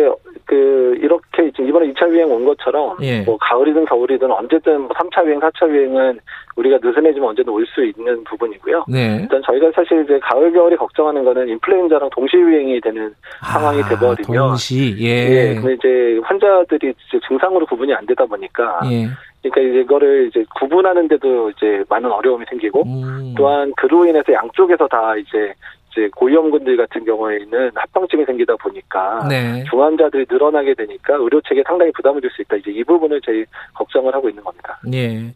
그 이렇게 이번에 2차 유행 온 것처럼 예. 뭐 가을이든 겨울이든 언제든 뭐 3차 유행, 4차 유행은 우리가 느슨해지면 언제든 올 수 있는 부분이고요. 네. 일단 저희가 사실 이제 가을 겨울이 걱정하는 거는 인플루엔자랑 동시 유행이 되는 아, 상황이 돼버리면 동시 예. 예. 근데 이제 환자들이 이제 증상으로 구분이 안 되다 보니까 예. 그러니까 이제 이거를 이제 구분하는데도 이제 많은 어려움이 생기고 음. 또한 그로 인해서 양쪽에서 다 이제 이제 고위험군들 같은 경우에는 합병증이 생기다 보니까 네. 중환자들이 늘어나게 되니까 의료 체계에 상당히 부담을 줄 수 있다. 이제 이 부분을 저희 걱정을 하고 있는 겁니다. 예.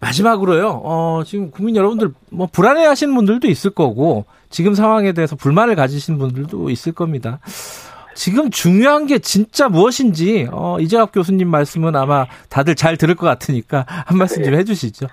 마지막으로요. 어, 지금 국민 여러분들 뭐 불안해 하시는 분들도 있을 거고 지금 상황에 대해서 불만을 가지신 분들도 있을 겁니다. 지금 중요한 게 진짜 무엇인지 어, 이재학 교수님 말씀은 아마 다들 잘 들을 것 같으니까 한 말씀 좀 네. 해주시죠.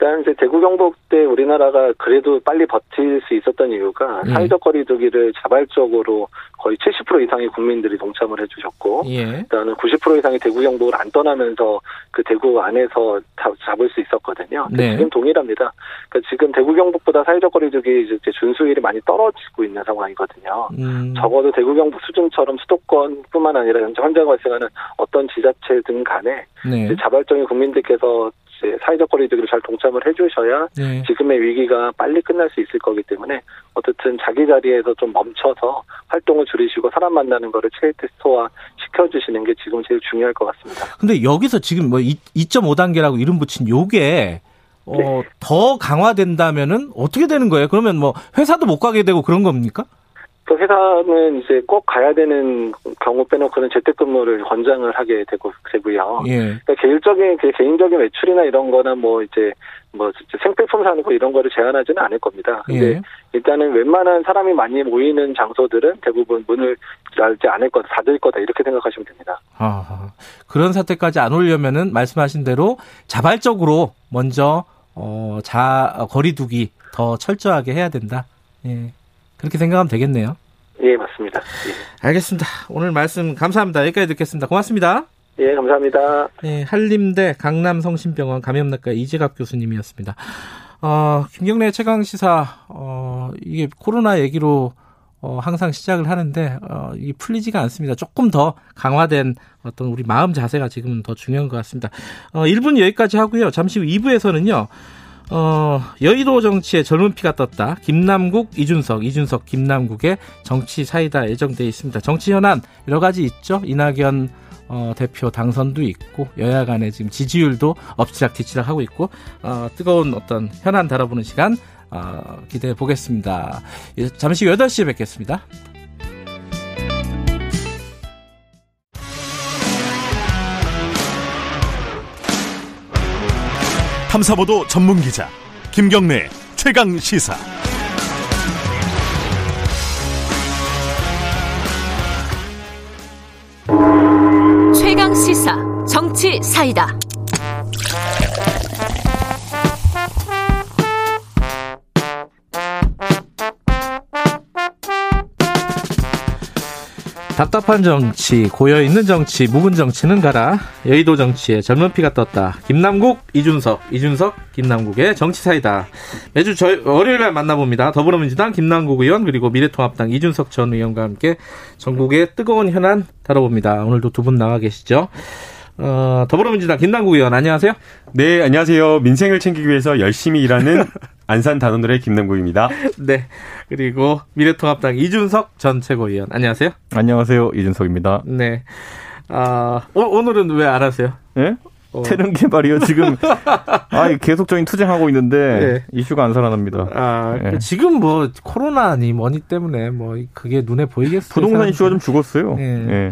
일단 이제 대구 경북 때 우리나라가 그래도 빨리 버틸 수 있었던 이유가 예. 사회적 거리두기를 자발적으로 거의 70% 이상의 국민들이 동참을 해주셨고, 예. 일단은 90% 이상이 대구 경북을 안 떠나면서 그 대구 안에서 잡을 수 있었거든요. 네. 지금 동일합니다. 그러니까 지금 대구 경북보다 사회적 거리두기 이제 준수율이 많이 떨어지고 있는 상황이거든요. 음. 적어도 대구 경북 수준처럼 수도권뿐만 아니라 현재 환자가 발생하는 어떤 지자체든 간에 네. 자발적인 국민들께서 이제 사회적 거리두기를 잘 동참을 해주셔야 네. 지금의 위기가 빨리 끝날 수 있을 거기 때문에 어쨌든 자기 자리에서 좀 멈춰서 활동을 줄이시고 사람 만나는 거를 최대스토화 시켜주시는 게 지금 제일 중요할 것 같습니다. 근데 여기서 지금 뭐 2.5단계라고 이름 붙인 요게 어, 네. 더 강화된다면은 어떻게 되는 거예요? 그러면 뭐 회사도 못 가게 되고 그런 겁니까? 또 회사는 이제 꼭 가야 되는 경우 빼놓고는 재택근무를 권장을 하게 되고 되고요. 예. 그러니까 개인적인 개인적인 외출이나 이런 거나 뭐 이제 뭐 생필품 사는 거 이런 거를 제한하지는 않을 겁니다. 근데 예. 일단은 웬만한 사람이 많이 모이는 장소들은 대부분 문을 열지 않을 거다, 닫을 거다 이렇게 생각하시면 됩니다. 아, 그런 사태까지 안 오려면은 말씀하신 대로 자발적으로 먼저 어, 자 거리두기 더 철저하게 해야 된다. 예. 그렇게 생각하면 되겠네요. 예, 맞습니다. 예. 알겠습니다. 오늘 말씀 감사합니다. 여기까지 듣겠습니다. 고맙습니다. 예, 감사합니다. 네, 한림대 강남성심병원 감염내과 이재갑 교수님이었습니다. 어, 김경래 최강 시사, 어, 이게 코로나 얘기로 어, 항상 시작을 하는데, 어, 이게 풀리지가 않습니다. 조금 더 강화된 어떤 우리 마음 자세가 지금은 더 중요한 것 같습니다. 어, 1분 여기까지 하고요. 잠시 후 2부에서는요, 어, 여의도 정치에 젊은 피가 떴다. 김남국, 이준석, 이준석, 김남국의 정치 사이다 예정돼 있습니다. 정치 현안 여러 가지 있죠. 이낙연 어, 대표 당선도 있고 여야 간에 지금 지지율도 엎치락 뒤치락 하고 있고 어, 뜨거운 어떤 현안 다뤄보는 시간 어, 기대해 보겠습니다. 예, 잠시 후 8시에 뵙겠습니다. 탐사보도 전문 기자 김경래 최강 시사. 최강 시사 정치 사이다. 답답한 정치, 고여있는 정치, 묵은 정치는 가라. 여의도 정치에 젊은 피가 떴다. 김남국, 이준석, 이준석, 김남국의 정치사이다. 매주 저희 월요일날 만나봅니다. 더불어민주당 김남국 의원 그리고 미래통합당 이준석 전 의원과 함께 전국의 뜨거운 현안 다뤄봅니다. 오늘도 두 분 나와 계시죠. 어, 더불어민주당 김남국 의원 안녕하세요. 네, 안녕하세요. 민생을 챙기기 위해서 열심히 일하는 안산 단원들의 김남국입니다. 네. 그리고 미래통합당 이준석 전 최고위원 안녕하세요. 안녕하세요. 이준석입니다. 네. 아, 어, 오늘은 왜 안 하세요? 예? 어. 태릉 개발이요. 지금 아 계속적인 투쟁하고 있는데 네. 이슈가 안 살아납니다. 아 네. 지금 뭐 코로나니 뭐니 때문에 뭐 그게 눈에 보이겠어요. 부동산 사람들. 이슈가 좀 죽었어요. 네. 네.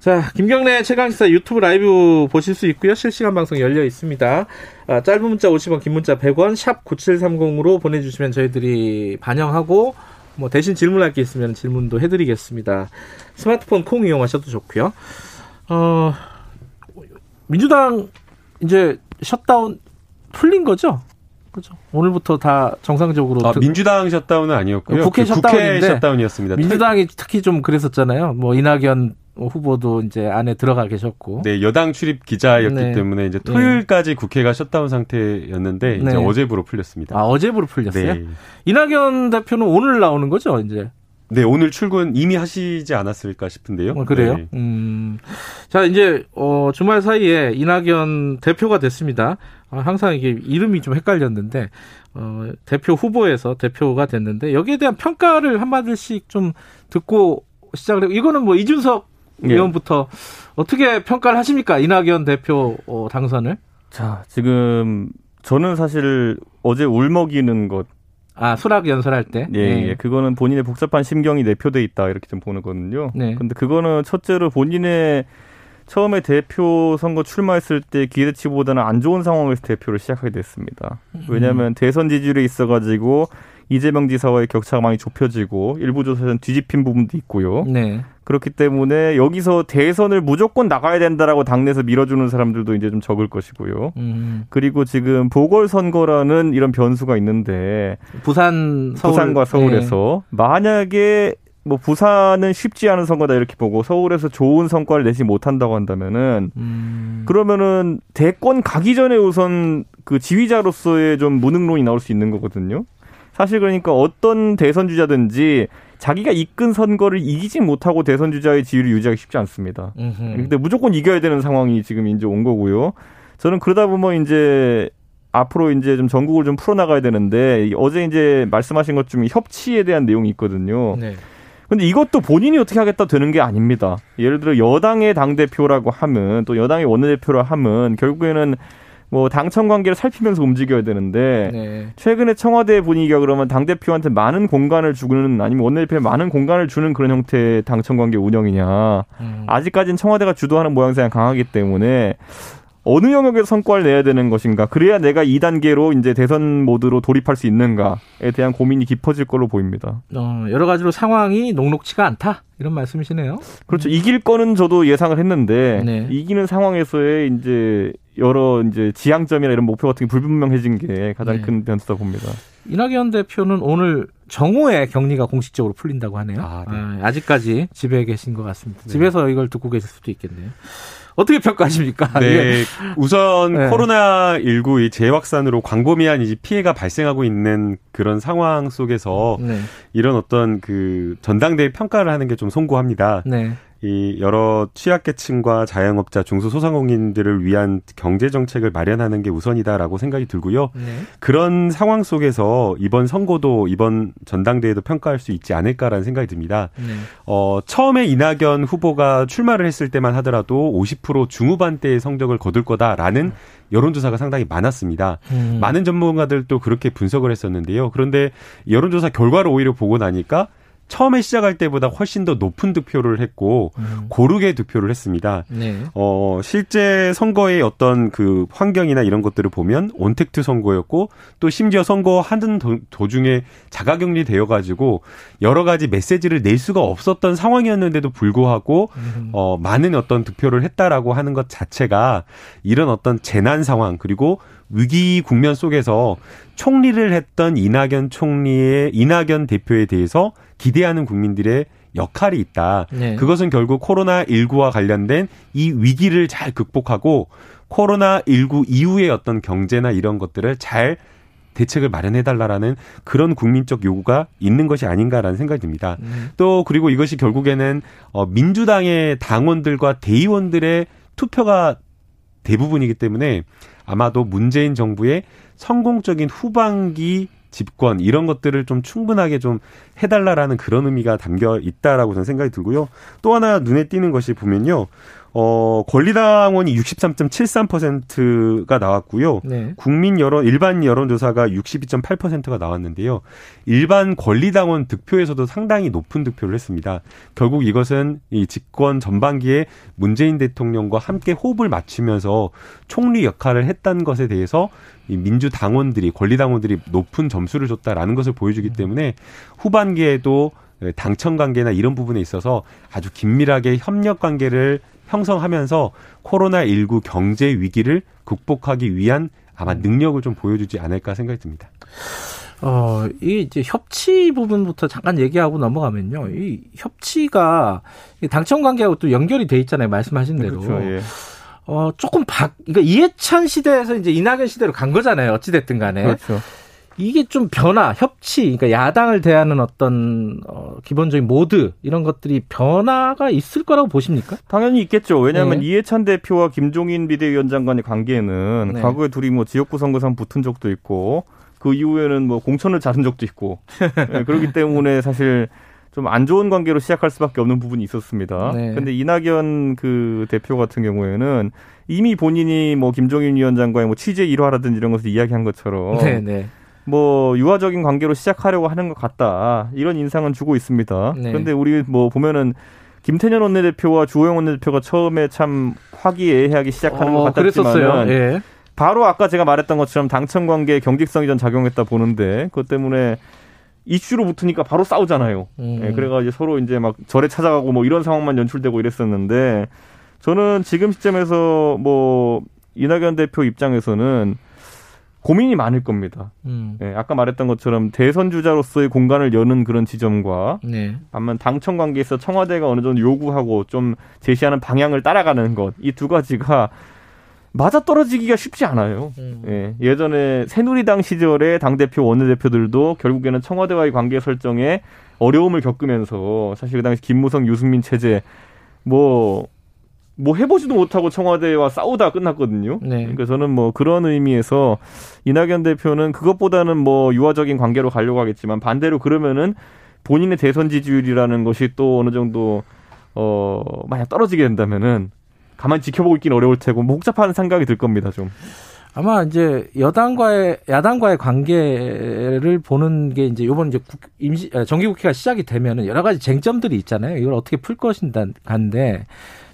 자, 김경래 최강시사 유튜브 라이브 보실 수 있고요. 실시간 방송 열려 있습니다. 아, 짧은 문자 50원, 긴 문자 100원, 샵 9730으로 보내주시면 저희들이 반영하고 뭐 대신 질문할 게 있으면 질문도 해드리겠습니다. 스마트폰 콩 이용하셔도 좋고요. 어, 민주당 이제 셧다운 풀린 거죠? 그죠. 오늘부터 다 정상적으로. 아, 민주당 셧다운은 아니었고요. 국회 그 셧다운인데. 국회 셧다운이었습니다. 민주당이 특히 좀 그랬었잖아요. 뭐 이낙연 후보도 이제 안에 들어가 계셨고. 네, 여당 출입 기자였기 네. 때문에 이제 네. 토요일까지 네. 국회가 셧다운 상태였는데 이제 네. 어제부로 풀렸습니다. 아, 어제부로 풀렸어요? 네. 이낙연 대표는 오늘 나오는 거죠, 이제? 네, 오늘 출근 이미 하시지 않았을까 싶은데요. 어, 그래요? 네. 음. 자, 이제 어 주말 사이에 이낙연 대표가 됐습니다. 아, 항상 이게 이름이 좀 헷갈렸는데 어 대표 후보에서 대표가 됐는데 여기에 대한 평가를 한 마디씩 좀 듣고 시작을 해. 이거는 뭐 이준석 예. 의원부터 어떻게 평가를 하십니까? 이낙연 대표 어, 당선을? 자, 지금 저는 사실 어제 울먹이는 것 아, 수락 연설할 때? 예, 네. 예, 그거는 본인의 복잡한 심경이 내표돼 있다, 이렇게 좀 보는 거든요. 네. 근데 그거는 첫째로 본인의 처음에 대표 선거 출마했을 때 기대치보다는 안 좋은 상황에서 대표를 시작하게 됐습니다. 왜냐하면 음. 대선 지지율에 있어가지고 이재명 지사와의 격차가 많이 좁혀지고 일부 조사에서는 뒤집힌 부분도 있고요. 네. 그렇기 때문에 여기서 대선을 무조건 나가야 된다라고 당내에서 밀어주는 사람들도 이제 좀 적을 것이고요. 음. 그리고 지금 보궐선거라는 이런 변수가 있는데 부산 서울. 부산과 서울에서 네. 만약에 뭐 부산은 쉽지 않은 선거다 이렇게 보고 서울에서 좋은 성과를 내지 못한다고 한다면은 음. 그러면은 대권 가기 전에 우선 그 지휘자로서의 좀 무능론이 나올 수 있는 거거든요. 사실 그러니까 어떤 대선 주자든지 자기가 이끈 선거를 이기지 못하고 대선 주자의 지위를 유지하기 쉽지 않습니다. 음흠. 근데 무조건 이겨야 되는 상황이 지금 이제 온 거고요. 저는 그러다 보면 이제 앞으로 이제 좀 전국을 좀 풀어나가야 되는데 어제 이제 말씀하신 것 중에 협치에 대한 내용이 있거든요. 네. 근데 이것도 본인이 어떻게 하겠다 되는 게 아닙니다. 예를 들어 여당의 당 대표라고 하면 또 여당의 원내 대표라 하면 결국에는 뭐 당청 관계를 살피면서 움직여야 되는데 네. 최근에 청와대 분위기가 그러면 당 대표한테 많은 공간을 주는 아니면 원내대표에 많은 공간을 주는 그런 형태의 당청 관계 운영이냐 음. 아직까지는 청와대가 주도하는 모양새가 강하기 때문에 어느 영역에서 성과를 내야 되는 것인가 그래야 내가 2단계로 이제 대선 모드로 돌입할 수 있는가에 대한 고민이 깊어질 걸로 보입니다. 어, 여러 가지로 상황이 녹록치가 않다 이런 말씀이시네요. 그렇죠. 음. 이길 거는 저도 예상을 했는데 네. 이기는 상황에서의 이제 여러 이제 지향점이나 이런 목표 같은 게 불분명해진 게 가장 네. 큰 변수다 봅니다. 이낙연 대표는 오늘 정오에 격리가 공식적으로 풀린다고 하네요. 아, 네. 아 직까지 집에 계신 것 같습니다. 네. 집에서 이걸 듣고 계실 수도 있겠네요. 어떻게 평가하십니까? 네. 우선 네. 코로나19 이 재확산으로 광범위한 이제 피해가 발생하고 있는 그런 상황 속에서 네. 이런 어떤 그 전당대회 평가를 하는 게 좀 송구합니다. 네. 이 여러 취약계층과 자영업자, 중소소상공인들을 위한 경제 정책을 마련하는 게 우선이다라고 생각이 들고요. 네. 그런 상황 속에서 이번 선거도 이번 전당대회도 평가할 수 있지 않을까라는 생각이 듭니다. 네. 어, 처음에 이낙연 후보가 출마를 했을 때만 하더라도 50% 중후반대의 성적을 거둘 거다라는 여론조사가 상당히 많았습니다. 음. 많은 전문가들도 그렇게 분석을 했었는데요. 그런데 여론조사 결과를 오히려 보고 나니까 처음에 시작할 때보다 훨씬 더 높은 득표를 했고 음. 고르게 득표를 했습니다. 네. 어, 실제 선거의 어떤 그 환경이나 이런 것들을 보면 온택트 선거였고 또 심지어 선거 하는 도중에 자가격리 되어 가지고 여러 가지 메시지를 낼 수가 없었던 상황이었는데도 불구하고 음. 어, 많은 어떤 득표를 했다라고 하는 것 자체가 이런 어떤 재난 상황 그리고 위기 국면 속에서 총리를 했던 이낙연 총리의 이낙연 대표에 대해서 기대하는 국민들의 역할이 있다. 네. 그것은 결국 코로나19와 관련된 이 위기를 잘 극복하고 코로나19 이후의 어떤 경제나 이런 것들을 잘 대책을 마련해 달라라는 그런 국민적 요구가 있는 것이 아닌가라는 생각이 듭니다. 음. 또 그리고 이것이 결국에는 어 민주당의 당원들과 대의원들의 투표가 대부분이기 때문에 아마도 문재인 정부의 성공적인 후반기 집권 이런 것들을 좀 충분하게 좀 해달라라는 그런 의미가 담겨 있다라고 저는 생각이 들고요. 또 하나 눈에 띄는 것이 보면요. 어, 권리당원이 63.73%가 나왔고요. 네. 국민 여론, 일반 여론조사가 62.8%가 나왔는데요. 일반 권리당원 득표에서도 상당히 높은 득표를 했습니다. 결국 이것은 이 집권 전반기에 문재인 대통령과 함께 호흡을 맞추면서 총리 역할을 했다는 것에 대해서 이 민주당원들이, 권리당원들이 높은 점수를 줬다라는 것을 보여주기 때문에 후반기에도 당청 관계나 이런 부분에 있어서 아주 긴밀하게 협력 관계를 형성하면서 코로나19 경제 위기를 극복하기 위한 아마 음. 능력을 좀 보여주지 않을까 생각이 듭니다. 어, 이 이제 협치 부분부터 잠깐 얘기하고 넘어가면요. 이 협치가 당청 관계하고 또 연결이 돼 있잖아요. 말씀하신 대로. 그렇죠, 예. 어, 조금 바, 그러니까 이해찬 시대에서 이제 이낙연 시대로 간 거잖아요. 어찌됐든 간에. 그렇죠. 이게 좀 변화, 협치, 그러니까 야당을 대하는 어떤 어, 기본적인 모드 이런 것들이 변화가 있을 거라고 보십니까? 당연히 있겠죠. 왜냐하면 네. 이해찬 대표와 김종인 비대위원장 간의 관계는 네. 과거에 둘이 뭐 지역구 선거상 붙은 적도 있고 그 이후에는 뭐 공천을 자른 적도 있고 네, 그렇기 때문에 사실 좀 안 좋은 관계로 시작할 수밖에 없는 부분이 있었습니다. 네. 근데 이낙연 그 대표 같은 경우에는 이미 본인이 뭐 김종인 위원장과의 뭐 취재 일화라든지 이런 것을 이야기한 것처럼 네, 네. 뭐 유화적인 관계로 시작하려고 하는 것 같다 이런 인상은 주고 있습니다. 네. 그런데 우리 뭐 보면은 김태년 원내대표와 주호영 원내대표가 처음에 참 화기애애하게 시작하는 어, 것 같았지만 예. 바로 아까 제가 말했던 것처럼 당청 관계에 경직성이 좀 작용했다 보는데 그것 때문에 이슈로 붙으니까 바로 싸우잖아요. 음. 네, 그래가지고 서로 이제 막 절에 찾아가고 뭐 이런 상황만 연출되고 이랬었는데 저는 지금 시점에서 뭐 이낙연 대표 입장에서는 고민이 많을 겁니다. 음. 네, 아까 말했던 것처럼 대선 주자로서의 공간을 여는 그런 지점과 네. 반면 당청 관계에서 청와대가 어느 정도 요구하고 좀 제시하는 방향을 따라가는 것 이 두 가지가 맞아 떨어지기가 쉽지 않아요. 음. 예, 예전에 새누리당 시절에 당 대표 원내대표들도 결국에는 청와대와의 관계 설정에 어려움을 겪으면서 사실 그 당시 김무성 유승민 체제 뭐 뭐 해보지도 못하고 청와대와 싸우다 끝났거든요. 네. 그러니까 저는 뭐 그런 의미에서 이낙연 대표는 그것보다는 뭐 유화적인 관계로 가려고 하겠지만 반대로 그러면은 본인의 대선 지지율이라는 것이 또 어느 정도 어 만약 떨어지게 된다면은 가만히 지켜보고 있긴 어려울 테고 뭐 복잡한 생각이 들 겁니다 좀. 아마 이제 여당과의 야당과의 관계를 보는 게 이제 요번 이제 국, 임시 아, 정기국회가 시작이 되면은 여러 가지 쟁점들이 있잖아요. 이걸 어떻게 풀 것인가인데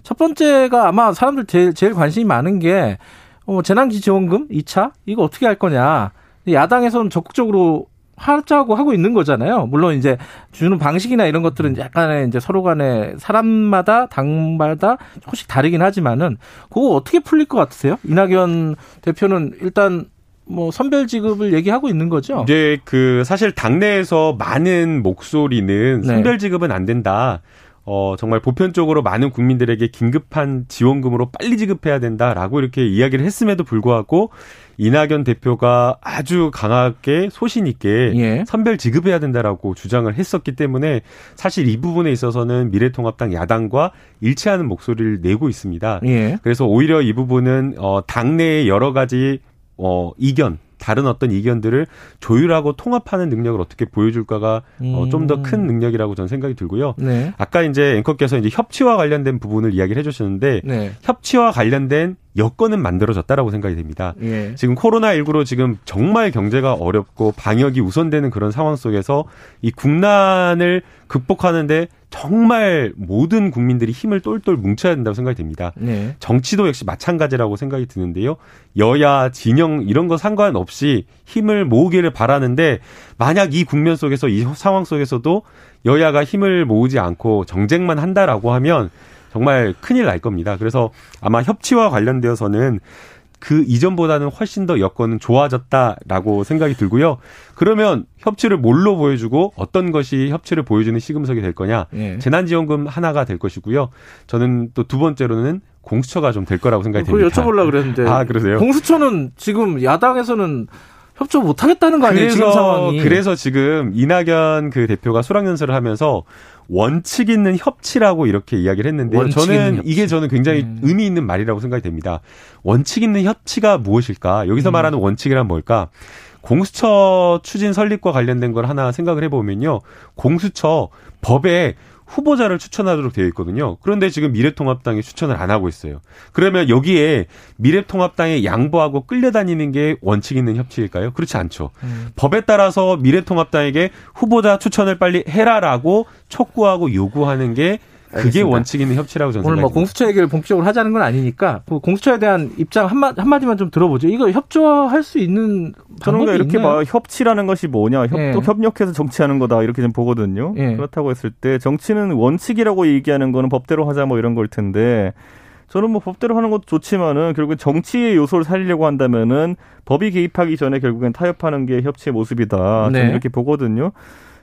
첫 번째가 아마 사람들 제일, 제일 관심이 많은 게 어, 재난지원금 2차 이거 어떻게 할 거냐. 야당에서는 적극적으로 하자고 하고 있는 거잖아요. 물론 이제 주는 방식이나 이런 것들은 약간의 이제 서로 간에 사람마다 당마다 조금씩 다르긴 하지만은 그거 어떻게 풀릴 것 같으세요? 이낙연 대표는 일단 뭐 선별 지급을 얘기하고 있는 거죠. 이제 그 사실 당내에서 많은 목소리는 네. 선별 지급은 안 된다. 어, 정말 보편적으로 많은 국민들에게 긴급한 지원금으로 빨리 지급해야 된다라고 이렇게 이야기를 했음에도 불구하고 이낙연 대표가 아주 강하게 소신 있게 예. 선별 지급해야 된다라고 주장을 했었기 때문에 사실 이 부분에 있어서는 미래통합당 야당과 일치하는 목소리를 내고 있습니다. 예. 그래서 오히려 이 부분은 어 당내의 여러 가지 어 이견 다른 어떤 이견들을 조율하고 통합하는 능력을 어떻게 보여줄까가 어, 음. 어, 좀더 큰 능력이라고 저는 생각이 들고요. 네. 아까 이제 앵커께서 이제 협치와 관련된 부분을 이야기를 해주셨는데 네. 협치와 관련된 여건은 만들어졌다라고 생각이 됩니다. 예. 지금 코로나19로 지금 정말 경제가 어렵고 방역이 우선되는 그런 상황 속에서 이 국난을 극복하는데 정말 모든 국민들이 힘을 똘똘 뭉쳐야 된다고 생각이 됩니다. 네. 정치도 역시 마찬가지라고 생각이 드는데요. 여야, 진영 이런 거 상관없이 힘을 모으기를 바라는데 만약 이 국면 속에서 이 상황 속에서도 여야가 힘을 모으지 않고 정쟁만 한다라고 하면 정말 큰일 날 겁니다. 그래서 아마 협치와 관련되어서는 그 이전보다는 훨씬 더 여건은 좋아졌다라고 생각이 들고요. 그러면 협치를 뭘로 보여주고 어떤 것이 협치를 보여주는 시금석이 될 거냐? 예. 재난지원금 하나가 될 것이고요. 저는 또 두 번째로는 공수처가 좀 될 거라고 생각이 됩니다. 그걸 여쭤보려고 그랬는데. 아, 그러세요? 공수처는 지금 야당에서는 협조 못 하겠다는 거 아니에요, 그래서, 지금 상황이. 그래서 지금 이낙연 그 대표가 수락연설을 하면서 원칙 있는 협치라고 이렇게 이야기를 했는데 저는. 이게 저는 굉장히 음. 의미 있는 말이라고 생각이 됩니다. 원칙 있는 협치가 무엇일까? 여기서 음. 말하는 원칙이란 뭘까? 공수처 추진 설립과 관련된 걸 하나 생각을 해보면요. 공수처 법에 후보자를 추천하도록 되어 있거든요. 그런데 지금 미래통합당이 추천을 안 하고 있어요. 그러면 여기에 미래통합당에 양보하고 끌려다니는 게 원칙 있는 협치일까요? 그렇지 않죠. 음. 법에 따라서 미래통합당에게 후보자 추천을 빨리 해라라고 촉구하고 요구하는 게 그게 원칙 있는 협치라고 저는 오늘 뭐 공수처 얘기를 본격적으로 하자는 건 아니니까 그 공수처에 대한 입장 한마, 한마디만 좀 들어보죠. 이거 협조할 수 있는 저는 이렇게 봐 협치라는 것이 뭐냐 협, 예. 협력해서 정치하는 거다 이렇게 좀 보거든요. 예. 그렇다고 했을 때 정치는 원칙이라고 얘기하는 거는 법대로 하자 뭐 이런 걸 텐데 저는 뭐 법대로 하는 것도 좋지만은 결국 저정치의 요소를 살리려고 한다면은 법이 개입하기 전에 결국엔 타협하는 게 협치의 모습이다. 네. 저는 이렇게 보거든요.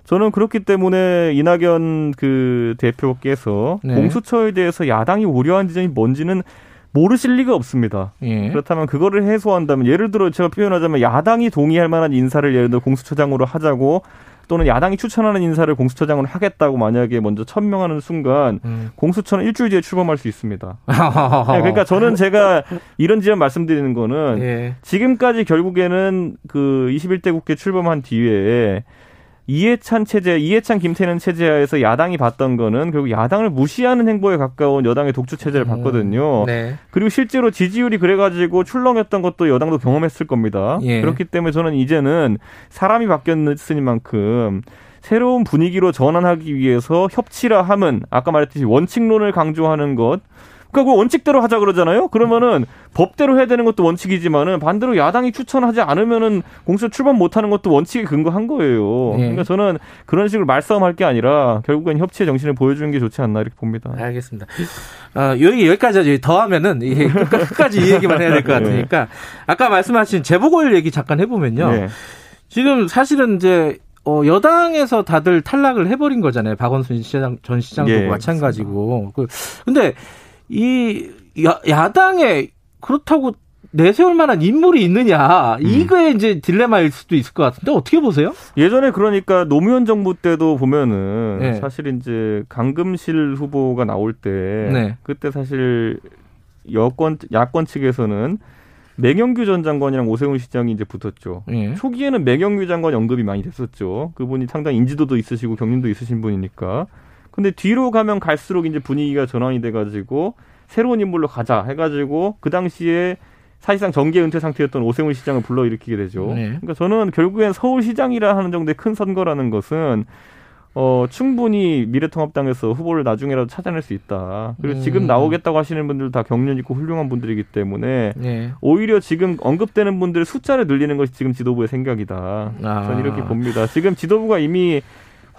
저는 그렇기 때문에 이낙연 그 대표께서 네. 공수처에 대해서 야당이 우려한 지점이 뭔지는 모르실 리가 없습니다. 예. 그렇다면 그거를 해소한다면 예를 들어 제가 표현하자면 야당이 동의할 만한 인사를 예를 들어 공수처장으로 하자고 또는 야당이 추천하는 인사를 공수처장으로 하겠다고 만약에 먼저 천명하는 순간 음. 공수처는 일주일 뒤에 출범할 수 있습니다. 네, 그러니까 저는 제가 이런 지점 말씀드리는 거는 예. 지금까지 결국에는 그 21대 국회 출범한 뒤에 이해찬 체제, 이해찬 김태년 체제하에서 야당이 봤던 거는 결국 야당을 무시하는 행보에 가까운 여당의 독주 체제를 음, 봤거든요. 음, 네. 그리고 실제로 지지율이 그래가지고 출렁였던 것도 여당도 경험했을 겁니다. 예. 그렇기 때문에 저는 이제는 사람이 바뀌었으니만큼 새로운 분위기로 전환하기 위해서 협치라 함은 아까 말했듯이 원칙론을 강조하는 것 그러니까 그 원칙대로 하자 그러잖아요. 그러면은 법대로 해야 되는 것도 원칙이지만은 반대로 야당이 추천하지 않으면은 공수처 출범 못 하는 것도 원칙에 근거한 거예요. 네. 그러니까 저는 그런 식으로 말싸움할 게 아니라 결국엔 협치의 정신을 보여주는 게 좋지 않나 이렇게 봅니다. 알겠습니다. 어, 여기 여기까지 더 하면은 끝까지 이 얘기만 해야 될 것 같으니까 네. 아까 말씀하신 재보궐 얘기 잠깐 해보면요. 네. 지금 사실은 이제 어, 여당에서 다들 탈락을 해버린 거잖아요. 박원순 시장, 전 시장도 예, 마찬가지고. 그, 근데 이 야, 야당에 그렇다고 내세울 만한 인물이 있느냐 음. 이거에 이제 딜레마일 수도 있을 것 같은데 어떻게 보세요? 예전에 그러니까 노무현 정부 때도 보면은 네. 사실 이제 강금실 후보가 나올 때 네. 그때 사실 여권 야권 측에서는 맹영규 전 장관이랑 오세훈 시장이 이제 붙었죠. 예. 초기에는 맹영규 장관 언급이 많이 됐었죠. 그분이 상당히 인지도도 있으시고 경륜도 있으신 분이니까. 근데 뒤로 가면 갈수록 이제 분위기가 전환이 돼가지고 새로운 인물로 가자 해가지고 그 당시에 사실상 정계 은퇴 상태였던 오세훈 시장을 불러일으키게 되죠. 네. 그러니까 저는 결국엔 서울시장이라 하는 정도의 큰 선거라는 것은 어, 충분히 미래통합당에서 후보를 나중에라도 찾아낼 수 있다. 그리고 음. 지금 나오겠다고 하시는 분들 다 경륜 있고 훌륭한 분들이기 때문에 네. 오히려 지금 언급되는 분들의 숫자를 늘리는 것이 지금 지도부의 생각이다. 아. 저는 이렇게 봅니다. 지금 지도부가 이미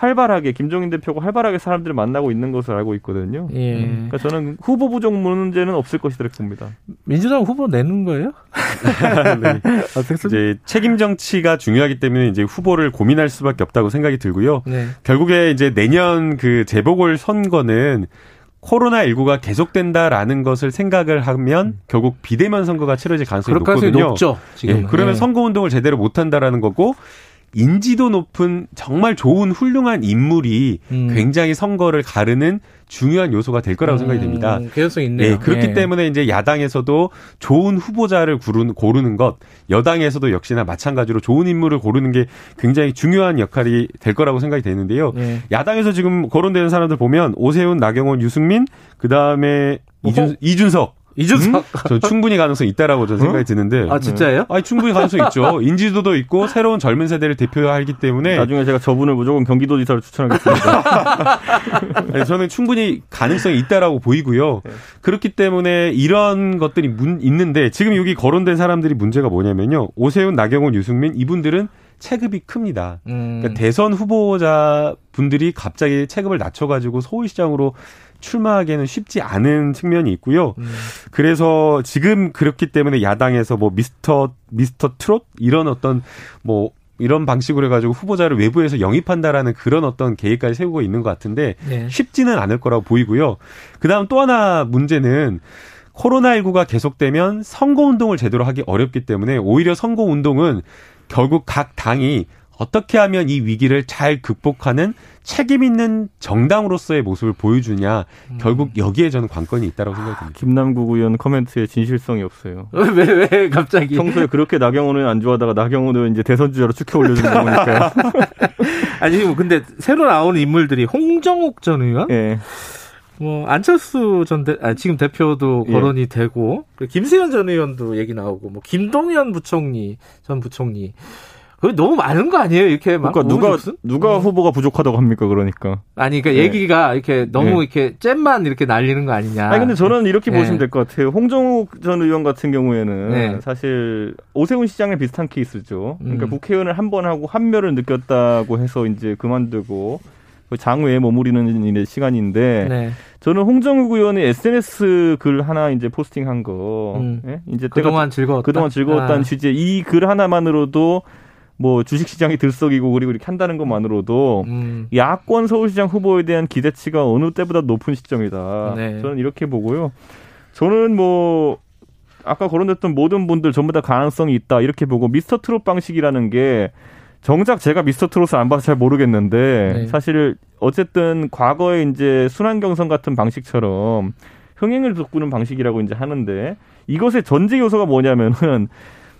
활발하게 김종인 대표가 활발하게 사람들을 만나고 있는 것을 알고 있거든요. 예. 음. 그러니까 저는 후보 부족 문제는 없을 이렇게 봅니다. 민주당 후보 내는 거예요? 네. 아, 이제 책임 정치가 중요하기 때문에 이제 후보를 고민할 수밖에 없다고 생각이 들고요. 네. 결국에 이제 내년 그 재보궐 선거는 코로나19가 계속된다라는 것을 생각을 하면 결국 비대면 선거가 치러질 가능성이 높거든요. 높죠. 지금. 예, 그러면 네. 선거 운동을 제대로 못 한다라는 거고 인지도 높은 정말 좋은 훌륭한 인물이 음. 굉장히 선거를 가르는 중요한 요소가 될 거라고 음, 생각이 됩니다. 개연성 있네요. 네, 그렇기 네. 때문에 이제 야당에서도 좋은 후보자를 고르는, 고르는 것, 여당에서도 역시나 마찬가지로 좋은 인물을 고르는 게 굉장히 중요한 역할이 될 거라고 생각이 되는데요. 네. 야당에서 지금 거론되는 사람들 보면 오세훈, 나경원, 유승민, 그 다음에 이준, 이준석 이준석. 음? 저 충분히 가능성 있다라고 저는 생각이 어? 드는데. 아 진짜예요? 아니 충분히 가능성 있죠. 인지도도 있고 새로운 젊은 세대를 대표하기 때문에. 나중에 제가 저분을 무조건 경기도지사로 추천하겠습니다. 네, 저는 충분히 가능성이 있다라고 보이고요. 네. 그렇기 때문에 이런 것들이 문, 있는데 지금 여기 거론된 사람들이 문제가 뭐냐면요. 오세훈, 나경원, 유승민 이분들은 체급이 큽니다. 음. 그러니까 대선 후보자 분들이 갑자기 체급을 낮춰가지고 서울시장으로 출마하기에는 쉽지 않은 측면이 있고요. 음. 그래서 지금 그렇기 때문에 야당에서 뭐 미스터 미스터 트롯 이런 어떤 뭐 이런 방식으로 해가지고 후보자를 외부에서 영입한다라는 그런 어떤 계획까지 세우고 있는 것 같은데 네. 쉽지는 않을 거라고 보이고요. 그 다음 또 하나 문제는 코로나19가 계속되면 선거운동을 제대로 하기 어렵기 때문에 오히려 선거운동은 결국 각 당이 어떻게 하면 이 위기를 잘 극복하는 책임 있는 정당으로서의 모습을 보여주냐 음. 결국 여기에 저는 관건이 있다고 생각합니다. 김남국 의원 코멘트에 진실성이 없어요. 왜왜 갑자기? 평소에 그렇게 나경원을 안 좋아하다가 나경원을 이제 대선 주자로 축해 올려주는 거니까요. 아니 뭐 근데 새로 나오는 인물들이 홍정욱 전 의원, 예. 뭐 안철수 전 대, 아, 지금 대표도 예. 거론이 예. 되고 김세현 전 의원도 얘기 나오고 뭐 김동연 부총리 전 부총리 그 너무 많은 거 아니에요? 이렇게 막 그러니까 누가 무슨? 누가 어. 후보가 부족하다고 합니까? 그러니까 아니 그러니까 네. 얘기가 이렇게 너무 네. 이렇게 잼만 이렇게 날리는 거 아니냐? 아니 근데 저는 이렇게 네. 보시면 될 것 같아요. 홍정욱 전 의원 같은 경우에는 네. 사실 오세훈 시장에 비슷한 케이스죠. 그러니까 음. 국회의원을 한 번 하고 한멸을 느꼈다고 해서 이제 그만두고 그 장외에 머무리는 일의 시간인데 네. 저는 홍정욱 의원이 SNS 글 하나 이제 포스팅한 거 음. 예? 이제 그동안 즐거웠다. 그동안 즐거웠다는 아. 취지의 이 글 하나만으로도 뭐 주식시장이 들썩이고 그리고 이렇게 한다는 것만으로도 음. 야권 서울시장 후보에 대한 기대치가 어느 때보다 높은 시점이다. 네. 저는 이렇게 보고요. 저는 뭐 아까 거론됐던 모든 분들 전부 다 가능성이 있다 이렇게 보고 미스터 트롯 방식이라는 게 정작 제가 미스터 트롯을 안 봐서 잘 모르겠는데 네. 사실 어쨌든 과거에 이제 순환 경선 같은 방식처럼 흥행을 돋구는 방식이라고 이제 하는데 이것의 전제 요소가 뭐냐면은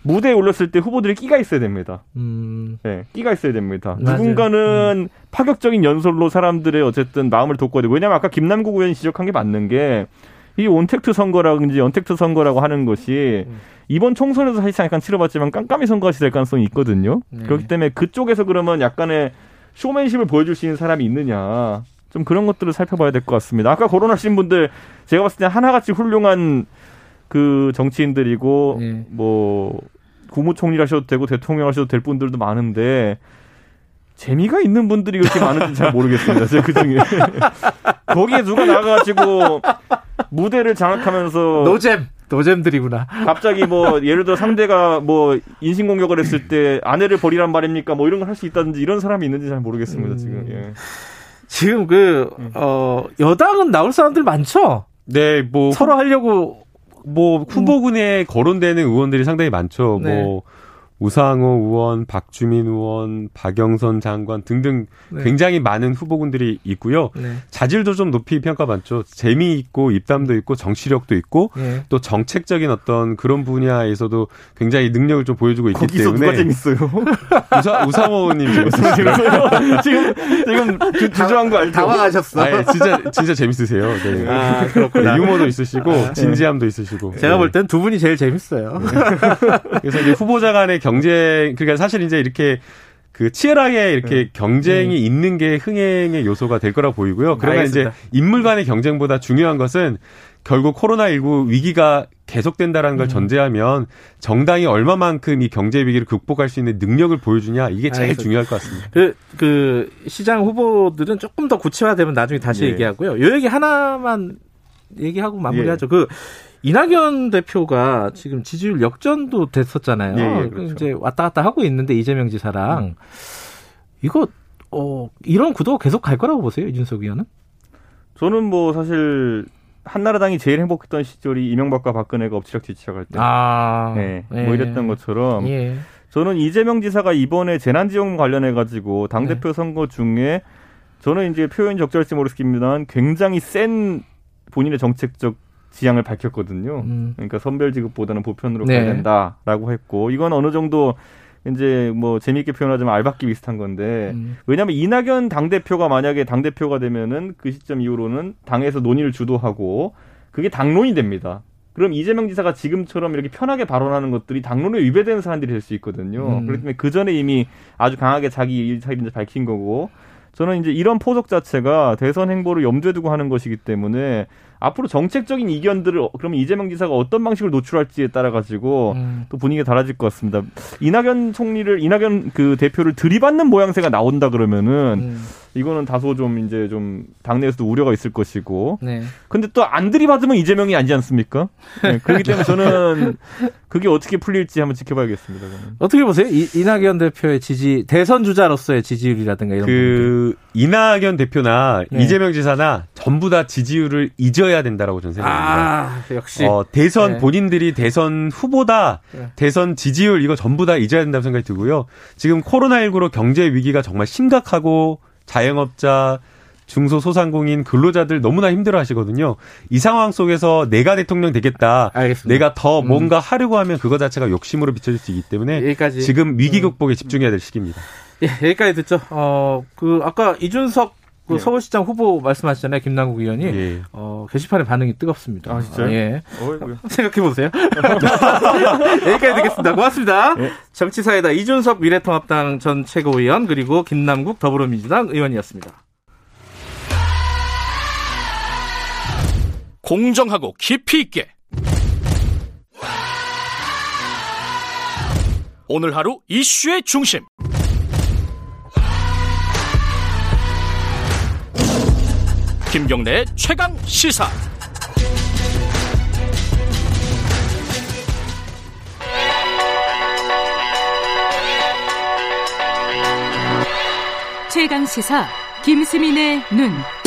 무대에 올랐을 때 후보들이 끼가 있어야 됩니다. 음. 네, 끼가 있어야 됩니다. 맞아요. 누군가는 음. 파격적인 연설로 사람들의 어쨌든 마음을 돋궈야 되고 왜냐하면 아까 김남국 의원이 지적한 게 맞는 게 이 온택트 선거라든지 언택트 선거라고 하는 것이 음. 이번 총선에서 사실상 약간 치러봤지만 깜깜이 선거가 될 가능성이 있거든요. 네. 그렇기 때문에 그쪽에서 그러면 약간의 쇼맨십을 보여줄 수 있는 사람이 있느냐. 좀 그런 것들을 살펴봐야 될 것 같습니다. 아까 거론하신 분들 제가 봤을 때 하나같이 훌륭한 그 정치인들이고 예. 뭐 국무총리 하셔도 되고 대통령 하셔도 될 분들도 많은데 재미가 있는 분들이 그렇게 많은지 잘 모르겠습니다. 제가 그 중에. 거기에 누가 나가가지고 무대를 장악하면서. 노잼! 노잼들이구나. 갑자기 뭐, 예를 들어 상대가 뭐, 인신 공격을 했을 때 아내를 버리란 말입니까? 뭐 이런 걸 할 수 있다든지 이런 사람이 있는지 잘 모르겠습니다, 지금. 음. 예. 지금 그, 어, 여당은 나올 사람들 많죠? 네, 뭐. 서로 하려고 뭐 후보군에 거론되는 의원들이 상당히 많죠. 네. 뭐 우상호 의원, 박주민 의원, 박영선 장관 등등 네. 굉장히 많은 후보군들이 있고요. 네. 자질도 좀 높이 평가받죠. 재미있고 입담도 있고 정치력도 있고 네. 또 정책적인 어떤 그런 분야에서도 굉장히 능력을 좀 보여주고 있기 거기서 때문에 누가 재밌어요? 우사, 우상호 의원님? 지금 지금 주, 주저한 거 알죠? 당황하셨어. 아, 진짜 진짜 재밌으세요. 네. 아, 그렇구나. 네, 유머도 있으시고 아, 진지함도 있으시고. 제가 볼 땐 두 분이 제일 재밌어요. 그래서 이제 후보자 간의 경쟁 그러니까 사실 이제 이렇게 그 치열하게 이렇게 네. 경쟁이 음. 있는 게 흥행의 요소가 될 거라 보이고요. 그러나 이제 인물 간의 경쟁보다 중요한 것은 결국 코로나19 위기가 계속된다라는 걸 음. 전제하면 정당이 얼마만큼 이 경제 위기를 극복할 수 있는 능력을 보여주냐 이게 제일 알겠습니다. 중요할 것 같습니다. 그, 그 시장 후보들은 조금 더 구체화되면 나중에 다시 예. 얘기하고요. 요 얘기 하나만 얘기하고 마무리하죠. 예. 그 이낙연 대표가 지금 지지율 역전도 됐었잖아요. 예, 예, 그렇죠. 이제 왔다 갔다 하고 있는데 이재명 지사랑 음. 이거 어 이런 구도가 계속 갈 거라고 보세요, 이준석 의원은? 저는 뭐 사실 한나라당이 제일 행복했던 시절이 이명박과 박근혜가 엎치락 뒤치락 할 때, 아, 네, 뭐 예. 이랬던 것처럼 예. 저는 이재명 지사가 이번에 재난지원금 관련해 가지고 당 대표 네. 선거 중에 저는 이제 표현 적절할지 모르겠습니다만 굉장히 센 본인의 정책적 지향을 밝혔거든요. 음. 그러니까 선별 지급보다는 보편으로 네. 가야 된다라고 했고 이건 어느 정도 이제 뭐 재미있게 표현하자면 알박기 비슷한 건데 음. 왜냐하면 이낙연 당 대표가 만약에 당 대표가 되면은 그 시점 이후로는 당에서 논의를 주도하고 그게 당론이 됩니다. 그럼 이재명 지사가 지금처럼 이렇게 편하게 발언하는 것들이 당론에 위배되는 사람들이 될 수 있거든요. 음. 그렇기 때문에 그 전에 이미 아주 강하게 자기 일차를 밝힌 거고 저는 이제 이런 포석 자체가 대선 행보를 염두에 두고 하는 것이기 때문에 앞으로 정책적인 이견들을 그러면 이재명 지사가 어떤 방식으로 노출할지에 따라 가지고 음. 또 분위기가 달라질 것 같습니다. 이낙연 총리를 이낙연 그 대표를 들이받는 모양새가 나온다 그러면은 음. 이거는 다소 좀 이제 좀 당내에서도 우려가 있을 것이고. 네. 근데 또 안 들이받으면 이재명이 아니지 않습니까? 네, 그렇기 때문에 저는 그게 어떻게 풀릴지 한번 지켜봐야겠습니다. 저는. 어떻게 보세요? 이, 이낙연 대표의 지지 대선 주자로서의 지지율이라든가 이런 그 부분들. 이낙연 대표나 네. 이재명 지사나 전부 다 지지율을 잊어야 된다라고 저는 생각합니다. 아, 역시 어, 대선 네. 본인들이 대선 후보다 네. 대선 지지율 이거 전부 다 잊어야 된다고 생각이 들고요. 지금 코로나19로 경제 위기가 정말 심각하고 자영업자, 중소소상공인 근로자들 너무나 힘들어 하시거든요. 이 상황 속에서 내가 대통령 되겠다. 알겠습니다. 내가 더 음. 뭔가 하려고 하면 그거 자체가 욕심으로 비춰질 수 있기 때문에 여기까지. 지금 위기 음. 극복에 집중해야 될 시기입니다. 예, 여기까지 듣죠. 어, 그 아까 이준석 그 예. 서울시장 후보 말씀하셨잖아요, 김남국 의원이. 예. 어, 게시판의 반응이 뜨겁습니다. 아, 진짜요? 예. 생각해보세요. 여기까지 듣겠습니다. 고맙습니다. 예. 정치사이다 이준석 미래통합당 전 최고위원, 그리고 김남국 더불어민주당 의원이었습니다. 공정하고 깊이 있게. 오늘 하루 이슈의 중심. 김경래 최강 시사. 최강 시사 김수민의 눈.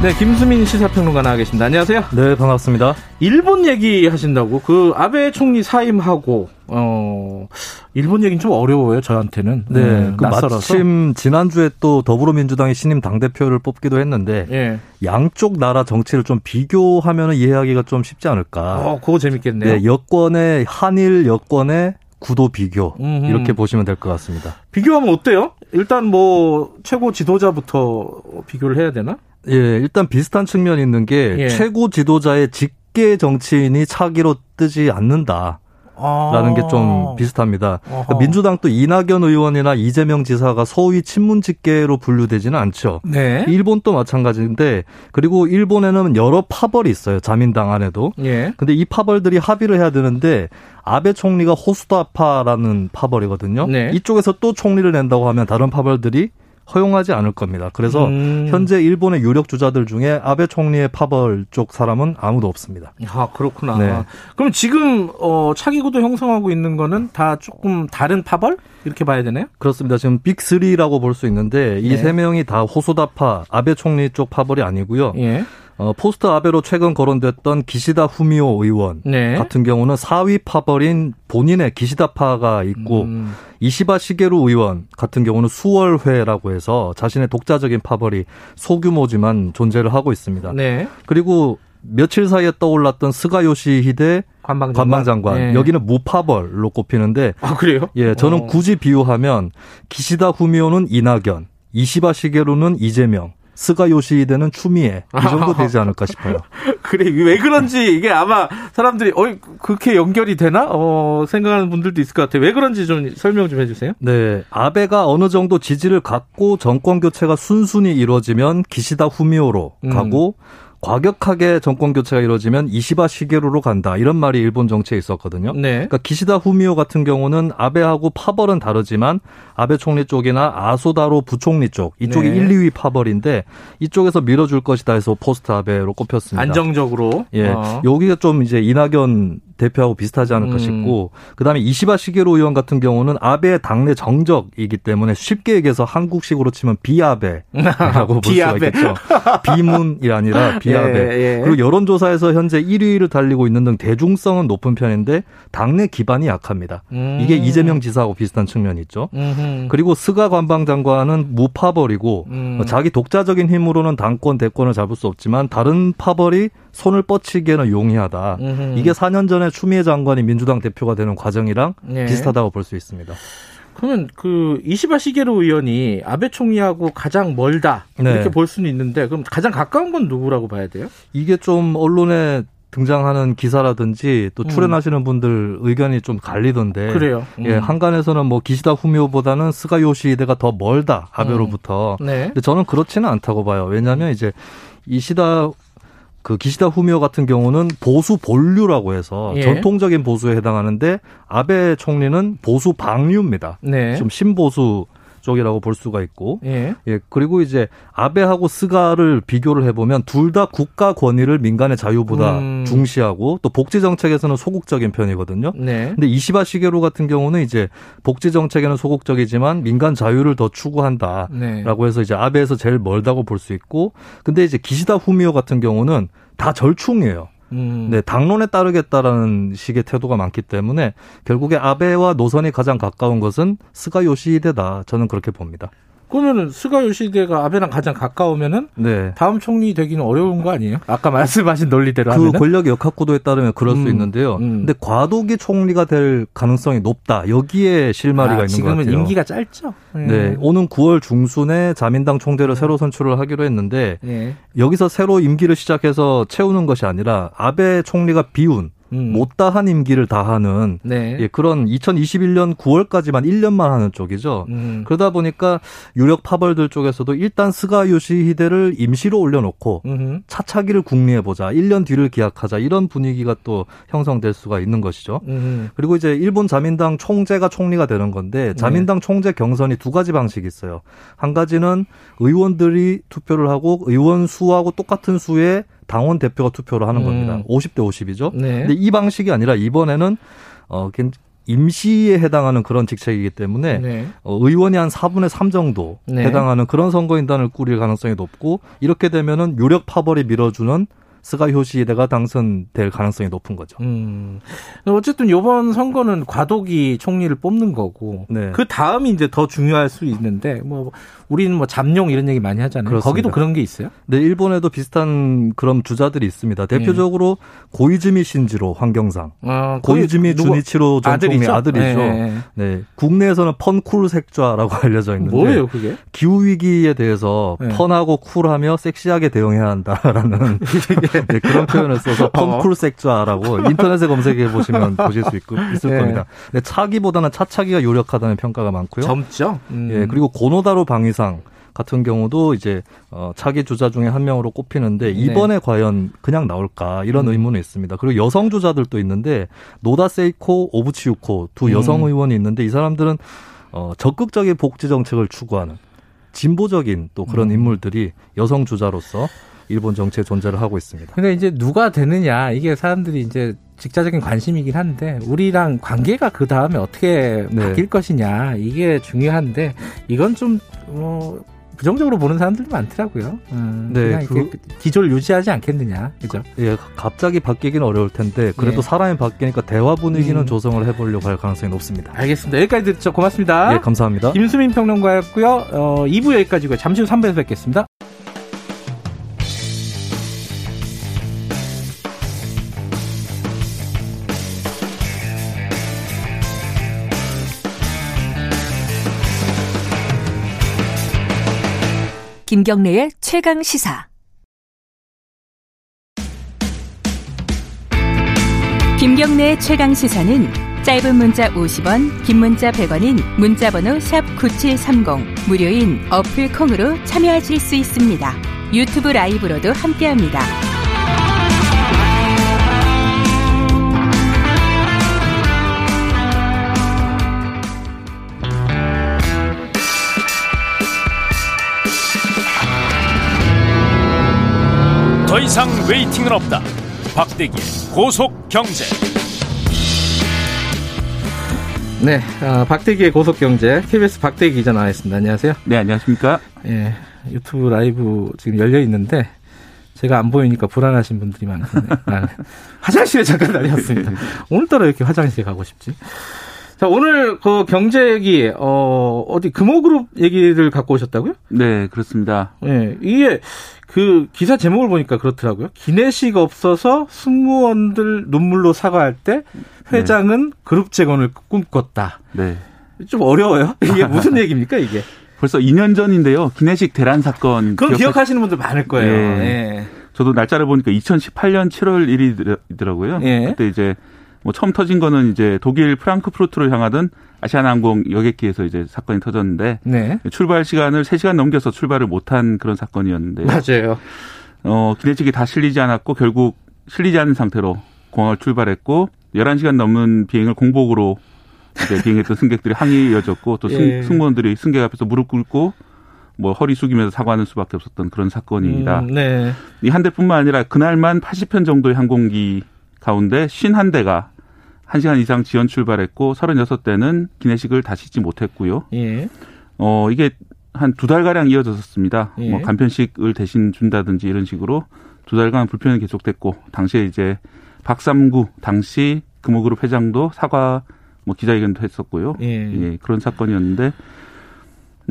네, 김수민 시사평론가 나와 계십니다. 안녕하세요. 네, 반갑습니다. 일본 얘기 하신다고 그 아베 총리 사임하고 어 일본 얘기는 좀 어려워요 저한테는. 네, 네그 마침 지난주에 또 더불어민주당의 신임 당 대표를 뽑기도 했는데 예. 양쪽 나라 정치를 좀 비교하면 이해하기가 좀 쉽지 않을까. 어, 그거 재밌겠네요. 네, 여권의 한일 여권의 구도 비교 음흠. 이렇게 보시면 될 것 같습니다. 비교하면 어때요? 일단 뭐 최고 지도자부터 비교를 해야 되나? 예, 일단 비슷한 측면이 있는 게 예. 최고 지도자의 직계 정치인이 차기로 뜨지 않는다. 라는 게좀 비슷합니다. 그러니까 민주당 또 이낙연 의원이나 이재명 지사가 소위 친문 직계로 분류되지는 않죠. 네. 일본도 마찬가지인데 그리고 일본에는 여러 파벌이 있어요. 자민당 안에도. 예. 근데 이 파벌들이 합의를 해야 되는데 아베 총리가 호소다파라는 파벌이거든요. 네. 이쪽에서 또 총리를 낸다고 하면 다른 파벌들이 허용하지 않을 겁니다. 그래서 음. 현재 일본의 유력 주자들 중에 아베 총리의 파벌 쪽 사람은 아무도 없습니다. 아 그렇구나. 네. 그럼 지금 어, 차기 구도 형성하고 있는 거는 다 조금 다른 파벌 이렇게 봐야 되나요? 그렇습니다. 지금 빅 3라고 볼 수 있는데 이세 네. 명이 다 호소다파 아베 총리 쪽 파벌이 아니고요. 예. 어, 포스트 아베로 최근 거론됐던 기시다 후미오 의원 네. 같은 경우는 4위 파벌인 본인의 기시다파가 있고 음. 이시바 시게루 의원 같은 경우는 수월회라고 해서 자신의 독자적인 파벌이 소규모지만 존재를 하고 있습니다. 네. 그리고 며칠 사이에 떠올랐던 스가 요시히데 관방장관, 관방장관. 네. 여기는 무파벌로 꼽히는데 아 그래요? 예, 저는 어. 굳이 비유하면 기시다 후미오는 이낙연, 이시바 시게루는 이재명, 스가 요시히데는 추미애 이 정도 되지 않을까 싶어요. 그래 왜 그런지 이게 아마 사람들이 어 그렇게 연결이 되나 어 생각하는 분들도 있을 것 같아요. 왜 그런지 좀 설명 좀 해주세요. 네, 아베가 어느 정도 지지를 갖고 정권 교체가 순순히 이루어지면 기시다 후미오로 음. 가고 과격하게 정권 교체가 이루어지면 이시바 시게루로 간다 이런 말이 일본 정치에 있었거든요. 네. 그러니까 기시다 후미오 같은 경우는 아베하고 파벌은 다르지만 아베 총리 쪽이나 아소다로 부총리 쪽 이쪽이 네. 1, 2위 파벌인데 이쪽에서 밀어줄 것이다 해서 포스트 아베로 꼽혔습니다. 안정적으로. 예, 어. 여기가 좀 이제 이낙연 대표하고 비슷하지 않을까 음. 싶고 그다음에 이시바 시게로 의원 같은 경우는 아베 당내 정적이기 때문에 쉽게 얘기해서 한국식으로 치면 비아베라고 볼 수가 있겠죠. 비문이 아니라 비아베. 예, 예. 그리고 여론조사에서 현재 1위를 달리고 있는 등 대중성은 높은 편인데 당내 기반이 약합니다. 음. 이게 이재명 지사하고 비슷한 측면이 있죠. 음흠. 그리고 스가 관방장관은 무파벌이고 음. 자기 독자적인 힘으로는 당권 대권을 잡을 수 없지만 다른 파벌이 손을 뻗치기에는 용이하다. 음흠. 이게 4년 전에 추미애 장관이 민주당 대표가 되는 과정이랑 네. 비슷하다고 볼 수 있습니다. 그러면 그 이시바 시게로 의원이 아베 총리하고 가장 멀다 네. 이렇게 볼 수는 있는데 그럼 가장 가까운 건 누구라고 봐야 돼요? 이게 좀 언론에 등장하는 기사라든지 또 음. 출연하시는 음. 분들 의견이 좀 갈리던데. 그래요. 음. 예, 한간에서는 뭐 기시다 후미오보다는 스가 요시히데가 더 멀다 아베로부터. 음. 네. 근데 저는 그렇지는 않다고 봐요. 왜냐하면 이제 이시다 그 기시다 후미오 같은 경우는 보수 본류라고 해서 예. 전통적인 보수에 해당하는데 아베 총리는 보수 방류입니다. 네. 좀 신보수 쪽이라고 볼 수가 있고, 예. 예 그리고 이제 아베하고 스가를 비교를 해보면 둘 다 국가 권위를 민간의 자유보다 음. 중시하고 또 복지 정책에서는 소극적인 편이거든요. 네. 근데 이시바 시게로 같은 경우는 이제 복지 정책에는 소극적이지만 민간 자유를 더 추구한다라고 네. 해서 이제 아베에서 제일 멀다고 볼 수 있고, 근데 이제 기시다 후미오 같은 경우는 다 절충이에요. 음. 네, 당론에 따르겠다라는 식의 태도가 많기 때문에 결국에 아베와 노선이 가장 가까운 것은 스가 요시히데다. 저는 그렇게 봅니다. 그러면은 스가 요시히데가 아베랑 가장 가까우면은 네. 다음 총리 되기는 어려운 거 아니에요? 아까 말씀하신 논리대로 그 하면은 권력 역학 구도에 따르면 그럴 음, 수 있는데요. 음. 근데 과도기 총리가 될 가능성이 높다. 여기에 실마리가 아, 있는 것 같아요. 지금은 임기가 짧죠. 네. 네. 오는 9월 중순에 자민당 총재를 새로 선출을 하기로 했는데 네. 여기서 새로 임기를 시작해서 채우는 것이 아니라 아베 총리가 비운 음. 못다한 임기를 다하는 네. 예, 그런 2021년 9월까지만 1년만 하는 쪽이죠. 음. 그러다 보니까 유력 파벌들 쪽에서도 일단 스가 요시히데를 임시로 올려놓고 음흠. 차차기를 궁리해 보자. 1년 뒤를 기약하자. 이런 분위기가 또 형성될 수가 있는 것이죠. 음흠. 그리고 이제 일본 자민당 총재가 총리가 되는 건데 자민당 네. 총재 경선이 두 가지 방식이 있어요. 한 가지는 의원들이 투표를 하고 의원 수하고 똑같은 수의 당원 대표가 투표를 하는 음. 겁니다. 50대 50이죠. 네. 근데 이 방식이 아니라 이번에는 어 임시에 해당하는 그런 직책이기 때문에 네. 어, 의원이 한 4분의 3 정도 네. 해당하는 그런 선거인단을 꾸릴 가능성이 높고 이렇게 되면은 유력 파벌이 밀어주는 스가 효시대가 당선될 가능성이 높은 거죠. 음. 어쨌든 이번 선거는 과도기 총리를 뽑는 거고 네. 그 다음이 이제 더 중요할 수 있는데 뭐 우리는 뭐 잠룡 이런 얘기 많이 하잖아요. 그렇습니다. 거기도 그런 게 있어요? 네, 일본에도 비슷한 그런 주자들이 있습니다. 대표적으로 네. 고이즈미 신지로 환경상, 아, 고이즈미 주니치로 전 총리 아들이죠. 네. 네. 국내에서는 펀쿨 색좌라고 알려져 있는데 뭐예요, 그게? 기후 위기에 대해서 네. 펀하고 쿨하며 섹시하게 대응해야 한다라는 네, 그런 표현을 써서 컴쿨섹좌라고 인터넷에 검색해 보시면 보실 수 있, 있을 네. 겁니다. 네, 차기보다는 차차기가 유력하다는 평가가 많고요. 젊죠. 음. 예, 그리고 고노다로 방위상 같은 경우도 이제 어, 차기 주자 중에 한 명으로 꼽히는데 네. 이번에 네. 과연 그냥 나올까 이런 음. 의문이 있습니다. 그리고 여성 주자들도 있는데 노다 세이코, 오부치유코 두 음. 여성 의원이 있는데 이 사람들은 어, 적극적인 복지 정책을 추구하는 진보적인 또 그런 음. 인물들이 여성 주자로서 일본 정치에 존재를 하고 있습니다. 근데 이제 누가 되느냐 이게 사람들이 이제 직자적인 관심이긴 한데 우리랑 관계가 그 다음에 어떻게 네. 바뀔 것이냐 이게 중요한데 이건 좀뭐 부정적으로 보는 사람들이 많더라고요. 음, 네, 그냥 그, 기조를 유지하지 않겠느냐, 그죠? 예, 갑자기 바뀌기는 어려울 텐데 그래도 예. 사람이 바뀌니까 대화 분위기는 음. 조성을 해보려고 할 가능성이 높습니다. 알겠습니다. 여기까지 듣죠. 고맙습니다. 예, 감사합니다. 김수민 평론가였고요. 어, 2부 여기까지고요. 잠시 후 3부에서 뵙겠습니다. 김경래의 최강 시사. 김경래의 최강 시사는 짧은 문자 50원, 긴 문자 100원인 문자번호 샵 9730 무료인 어플 콩으로 참여하실 수 있습니다. 유튜브 라이브로도 함께합니다. 이상 waiting은 없다. 박대기의 고속 경제. 네, 어, 박대기의 고속 경제 KBS 박대기 기자 나와있습니다. 안녕하세요. 네, 안녕하십니까? 예, 유튜브 라이브 지금 열려 있는데 제가 안 보이니까 불안하신 분들이 많거든요. 아, 화장실에 잠깐 다녔습니다. 오늘따라 이렇게 화장실에 가고 싶지? 자, 오늘 그 경제 얘기, 어, 어디 금호그룹 얘기를 갖고 오셨다고요? 네, 그렇습니다. 예, 이게 그 기사 제목을 보니까 그렇더라고요. 기내식 없어서 승무원들 눈물로 사과할 때 회장은 네. 그룹 재건을 꿈꿨다. 네. 좀 어려워요. 이게 무슨 얘기입니까, 이게? 벌써 2년 전인데요. 기내식 대란 사건. 그럼 기억하... 기억하시는 분들 많을 거예요. 네. 네. 저도 날짜를 보니까 2018년 7월 1일이더라고요. 네. 그때 이제 뭐 처음 터진 거는 이제 독일 프랑크푸르트로 향하던 아시아나항공 여객기에서 이제 사건이 터졌는데 네. 출발 시간을 3시간 넘겨서 출발을 못한 그런 사건이었는데 맞아요. 어, 기내식이 다 실리지 않았고 결국 실리지 않은 상태로 공항을 출발했고 11시간 넘는 비행을 공복으로 이제 비행했던 승객들이 항의 이어졌고 또 승, 예. 승무원들이 승객 앞에서 무릎 꿇고 뭐 허리 숙이면서 사과하는 수밖에 없었던 그런 사건입니다. 음, 네. 이 한 대뿐만 아니라 그날만 80편 정도의 항공기 가운데 51대가 1시간 이상 지연 출발했고 36대는 기내식을 다시지 못했고요. 예. 어, 이게 한 두 달가량 이어졌었습니다. 예. 뭐 간편식을 대신 준다든지 이런 식으로 두 달간 불편이 계속됐고 당시에 이제 박삼구 당시 금호그룹 회장도 사과 뭐 기자회견도 했었고요. 예. 예 그런 사건이었는데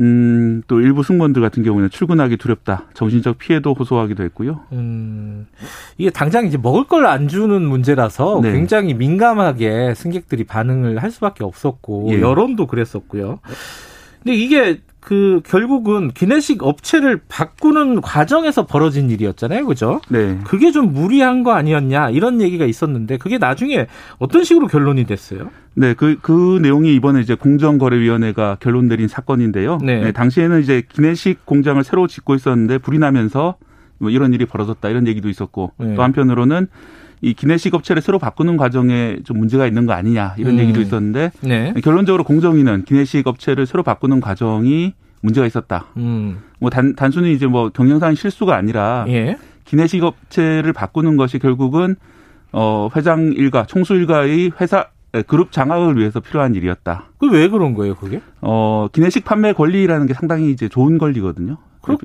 음, 또 일부 승무원들 같은 경우는 출근하기 두렵다. 정신적 피해도 호소하기도 했고요. 음, 이게 당장 이제 먹을 걸 안 주는 문제라서 네. 굉장히 민감하게 승객들이 반응을 할 수밖에 없었고 예. 여론도 그랬었고요. 근데 이게 그 결국은 기내식 업체를 바꾸는 과정에서 벌어진 일이었잖아요. 그죠? 네. 그게 좀 무리한 거 아니었냐 이런 얘기가 있었는데 그게 나중에 어떤 식으로 결론이 됐어요? 네, 그, 그 내용이 이번에 이제 공정거래위원회가 결론 내린 사건인데요. 네. 네. 당시에는 이제 기내식 공장을 새로 짓고 있었는데 불이 나면서 뭐 이런 일이 벌어졌다 이런 얘기도 있었고 네. 또 한편으로는 이 기내식 업체를 새로 바꾸는 과정에 좀 문제가 있는 거 아니냐 이런 음. 얘기도 있었는데 네. 결론적으로 공정위는 기내식 업체를 새로 바꾸는 과정이 문제가 있었다. 음. 뭐 단, 단순히 이제 뭐 경영상 실수가 아니라 예. 기내식 업체를 바꾸는 것이 결국은 어 회장 일가 총수 일가의 회사 그룹 장악을 위해서 필요한 일이었다. 그 왜 그런 거예요, 그게? 어 기내식 판매 권리라는 게 상당히 이제 좋은 권리거든요.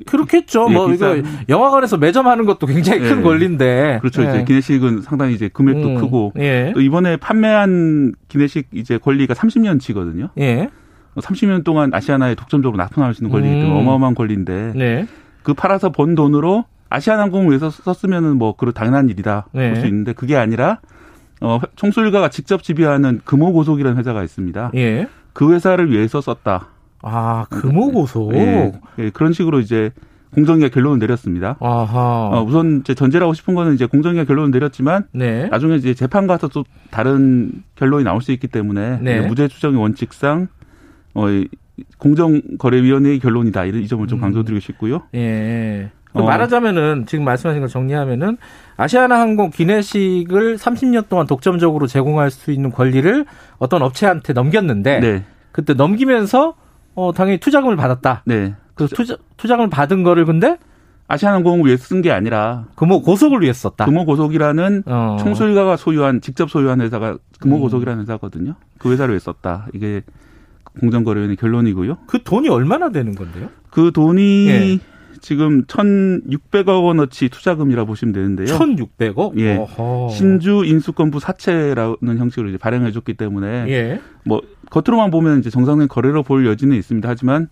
그렇, 겠죠 예, 뭐, 이거 영화관에서 매점하는 것도 굉장히 큰 예. 권리인데. 그렇죠. 예. 이제 기내식은 상당히 이제 금액도 음, 크고. 예. 또 이번에 판매한 기내식 이제 권리가 30년치거든요. 예. 30년 동안 아시아나에 독점적으로 납품할 수 있는 권리이기 때문에 음. 어마어마한 권리인데. 네. 그 팔아서 번 돈으로 아시아나항공을 위해서 썼으면은 뭐, 그 당연한 일이다. 네. 볼수 있는데 그게 아니라, 어, 총수일가가 직접 지배하는 금호고속이라는 회사가 있습니다. 예. 그 회사를 위해서 썼다. 아, 금호고속. 예, 예, 그런 식으로 이제 공정위가 결론을 내렸습니다. 어, 우선 이제 전제라고 싶은 거는 이제 공정위가 결론을 내렸지만 네. 나중에 이제 재판 가서 또 다른 결론이 나올 수 있기 때문에 네. 무죄 추정의 원칙상 어, 공정거래위원회의 결론이다 이 점을 좀 음. 강조드리고 싶고요. 예. 어. 말하자면은 지금 말씀하신 걸 정리하면은 아시아나 항공 기내식을 30년 동안 독점적으로 제공할 수 있는 권리를 어떤 업체한테 넘겼는데 네. 그때 넘기면서 어 당연히 투자금을 받았다. 네. 그 투자 투자금을 받은 거를 근데 아시아나항공을 위해 쓴 게 아니라 금호 고속을 위해 썼다. 금호 고속이라는 어. 총수일가가 소유한 직접 소유한 회사가 금호 고속이라는 회사거든요. 그 회사를 위해 썼다. 이게 공정거래위원회 결론이고요. 그 돈이 얼마나 되는 건데요? 그 돈이 예. 지금 1,600억 원어치 투자금이라 보시면 되는데요. 1,600억? 예. 어허. 신주 인수권부 사채라는 형식으로 이제 발행해 줬기 때문에 예. 뭐 겉으로만 보면 이제 정상적인 거래로 볼 여지는 있습니다. 하지만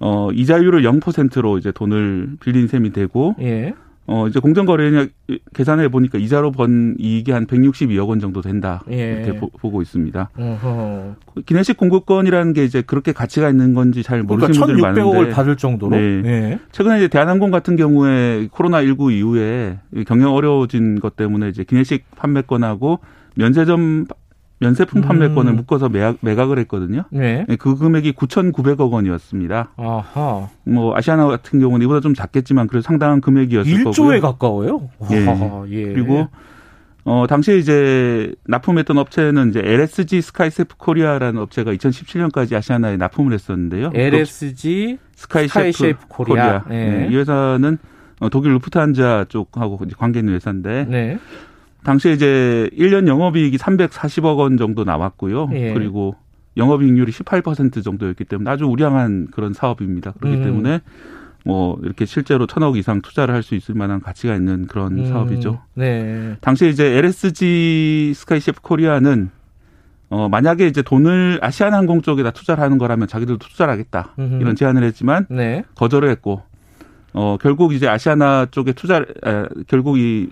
어 이자율을 0%로 이제 돈을 빌린 셈이 되고 예. 어 이제 공정거래량 계산해 보니까 이자로 번 이익이 한 162억 원 정도 된다 예. 이렇게 보, 고 있습니다. 어허. 기내식 공급권이라는 게 이제 그렇게 가치가 있는 건지 잘 모르시는 그러니까 분들 많은데 1,600억을 받을 정도로. 네. 예. 최근에 이제 대한항공 같은 경우에 코로나 19 이후에 경영 어려워진 것 때문에 이제 기내식 판매권하고 면세점 면세품 판매권을 음. 묶어서 매각, 매각을 했거든요. 네. 네그 금액이 9,900억 원이었습니다. 아하. 뭐 아시아나 같은 경우는 이보다 좀 작겠지만 그래도 상당한 금액이었을 1조에 거고요. 1조에 가까워요. 예. 아하, 예. 그리고 어 당시에 이제 납품했던 업체는 이제 LSG 스카이셰프 코리아라는 업체가 2017년까지 아시아나에 납품을 했었는데요. LSG 스카이셰프, 스카이셰프 코리아. 코리아. 네. 네. 이 회사는 어, 독일 루프트한자 쪽하고 관계 있는 회사인데 네. 당시에 이제 1년 영업이익이 340억 원 정도 나왔고요. 예. 그리고 영업이익률이 18% 정도였기 때문에 아주 우량한 그런 사업입니다. 그렇기 음. 때문에 뭐 이렇게 실제로 천억 이상 투자를 할 수 있을 만한 가치가 있는 그런 음. 사업이죠. 네. 당시에 이제 LSG 스카이셰프 코리아는 어 만약에 이제 돈을 아시아나항공 쪽에다 투자를 하는 거라면 자기들도 투자를 하겠다 음흠. 이런 제안을 했지만 네. 거절을 했고 어 결국 이제 아시아나 쪽에 투자 에, 결국 이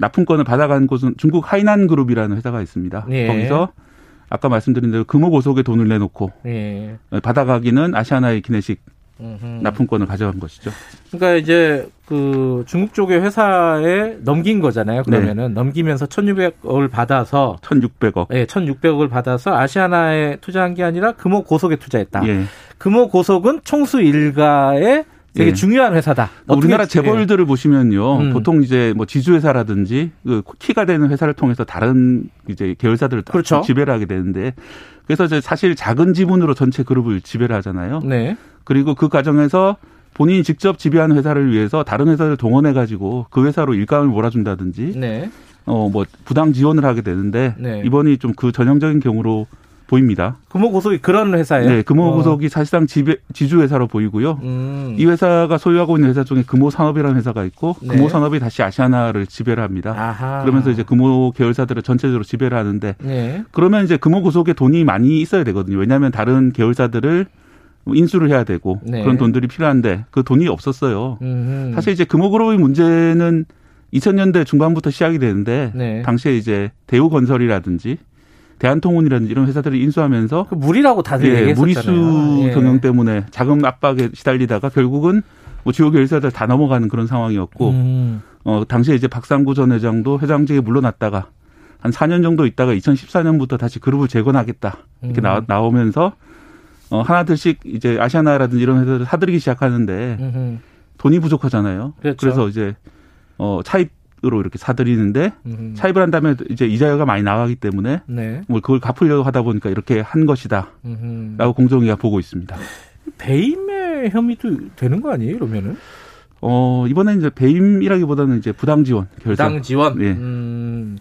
납품권을 받아간 곳은 중국 하이난 그룹이라는 회사가 있습니다. 예. 거기서 아까 말씀드린 대로 금호고속에 돈을 내놓고 예. 받아가기는 아시아나의 기내식 납품권을 가져간 것이죠. 그러니까 이제 그 중국 쪽의 회사에 넘긴 거잖아요. 그러면은 네. 넘기면서 1,600억을 받아서 1,600억. 예, 1,600억을 받아서 아시아나에 투자한 게 아니라 금호 고속에 투자했다. 예. 금호 고속은 총수 일가의 되게 예. 중요한 회사다. 우리나라 재벌들을 보시면요. 음. 보통 이제 뭐 지주회사라든지 그 키가 되는 회사를 통해서 다른 이제 계열사들을 그렇죠. 지배를 하게 되는데 그래서 이제 사실 작은 지분으로 전체 그룹을 지배를 하잖아요. 네. 그리고 그 과정에서 본인이 직접 지배하는 회사를 위해서 다른 회사를 동원해 가지고 그 회사로 일감을 몰아준다든지 네. 어뭐 부당 지원을 하게 되는데 네. 이번이 좀 그 전형적인 경우로 보입니다. 금호고속이 그런 회사예요? 네, 금호고속이 어. 사실상 지배, 지주회사로 보이고요. 음. 이 회사가 소유하고 있는 회사 중에 금호산업이라는 회사가 있고 네. 금호산업이 다시 아시아나를 지배를 합니다. 아하. 그러면서 이제 금호 계열사들을 전체적으로 지배를 하는데 네. 그러면 이제 금호고속에 돈이 많이 있어야 되거든요. 왜냐하면 다른 계열사들을 인수를 해야 되고 네. 그런 돈들이 필요한데 그 돈이 없었어요. 음흠. 사실 이제 금호그룹의 문제는 2000년대 중반부터 시작이 되는데 네. 당시에 이제 대우건설이라든지 대한통운이라든지 이런 회사들을 인수하면서 그 무리라고 다들 예, 얘기했었잖아요. 무리수 예. 경영 때문에 자금 압박에 시달리다가 결국은 뭐 주요 결사들 다 넘어가는 그런 상황이었고 음. 어 당시에 이제 박상구 전 회장도 회장직에 물러났다가 한 4년 정도 있다가 2014년부터 다시 그룹을 재건하겠다 이렇게 음. 나, 나오면서 어 하나둘씩 이제 아시아나라든지 이런 회사들 사들이기 시작하는데 음흠. 돈이 부족하잖아요. 그렇죠. 그래서 이제 어 차입 으로 이렇게 사들이는데 음. 차입을 한 다음에 이제 이자료가 많이 나가기 때문에 네. 뭐 그걸 갚으려고 하다 보니까 이렇게 한 것이다라고 음. 공정위가 보고 있습니다. 배임의 혐의도 되는 거 아니에요? 그러면은? 어 이번에 이제 배임이라기보다는 이제 부당 지원 결사. 부당 지원. 네. 음.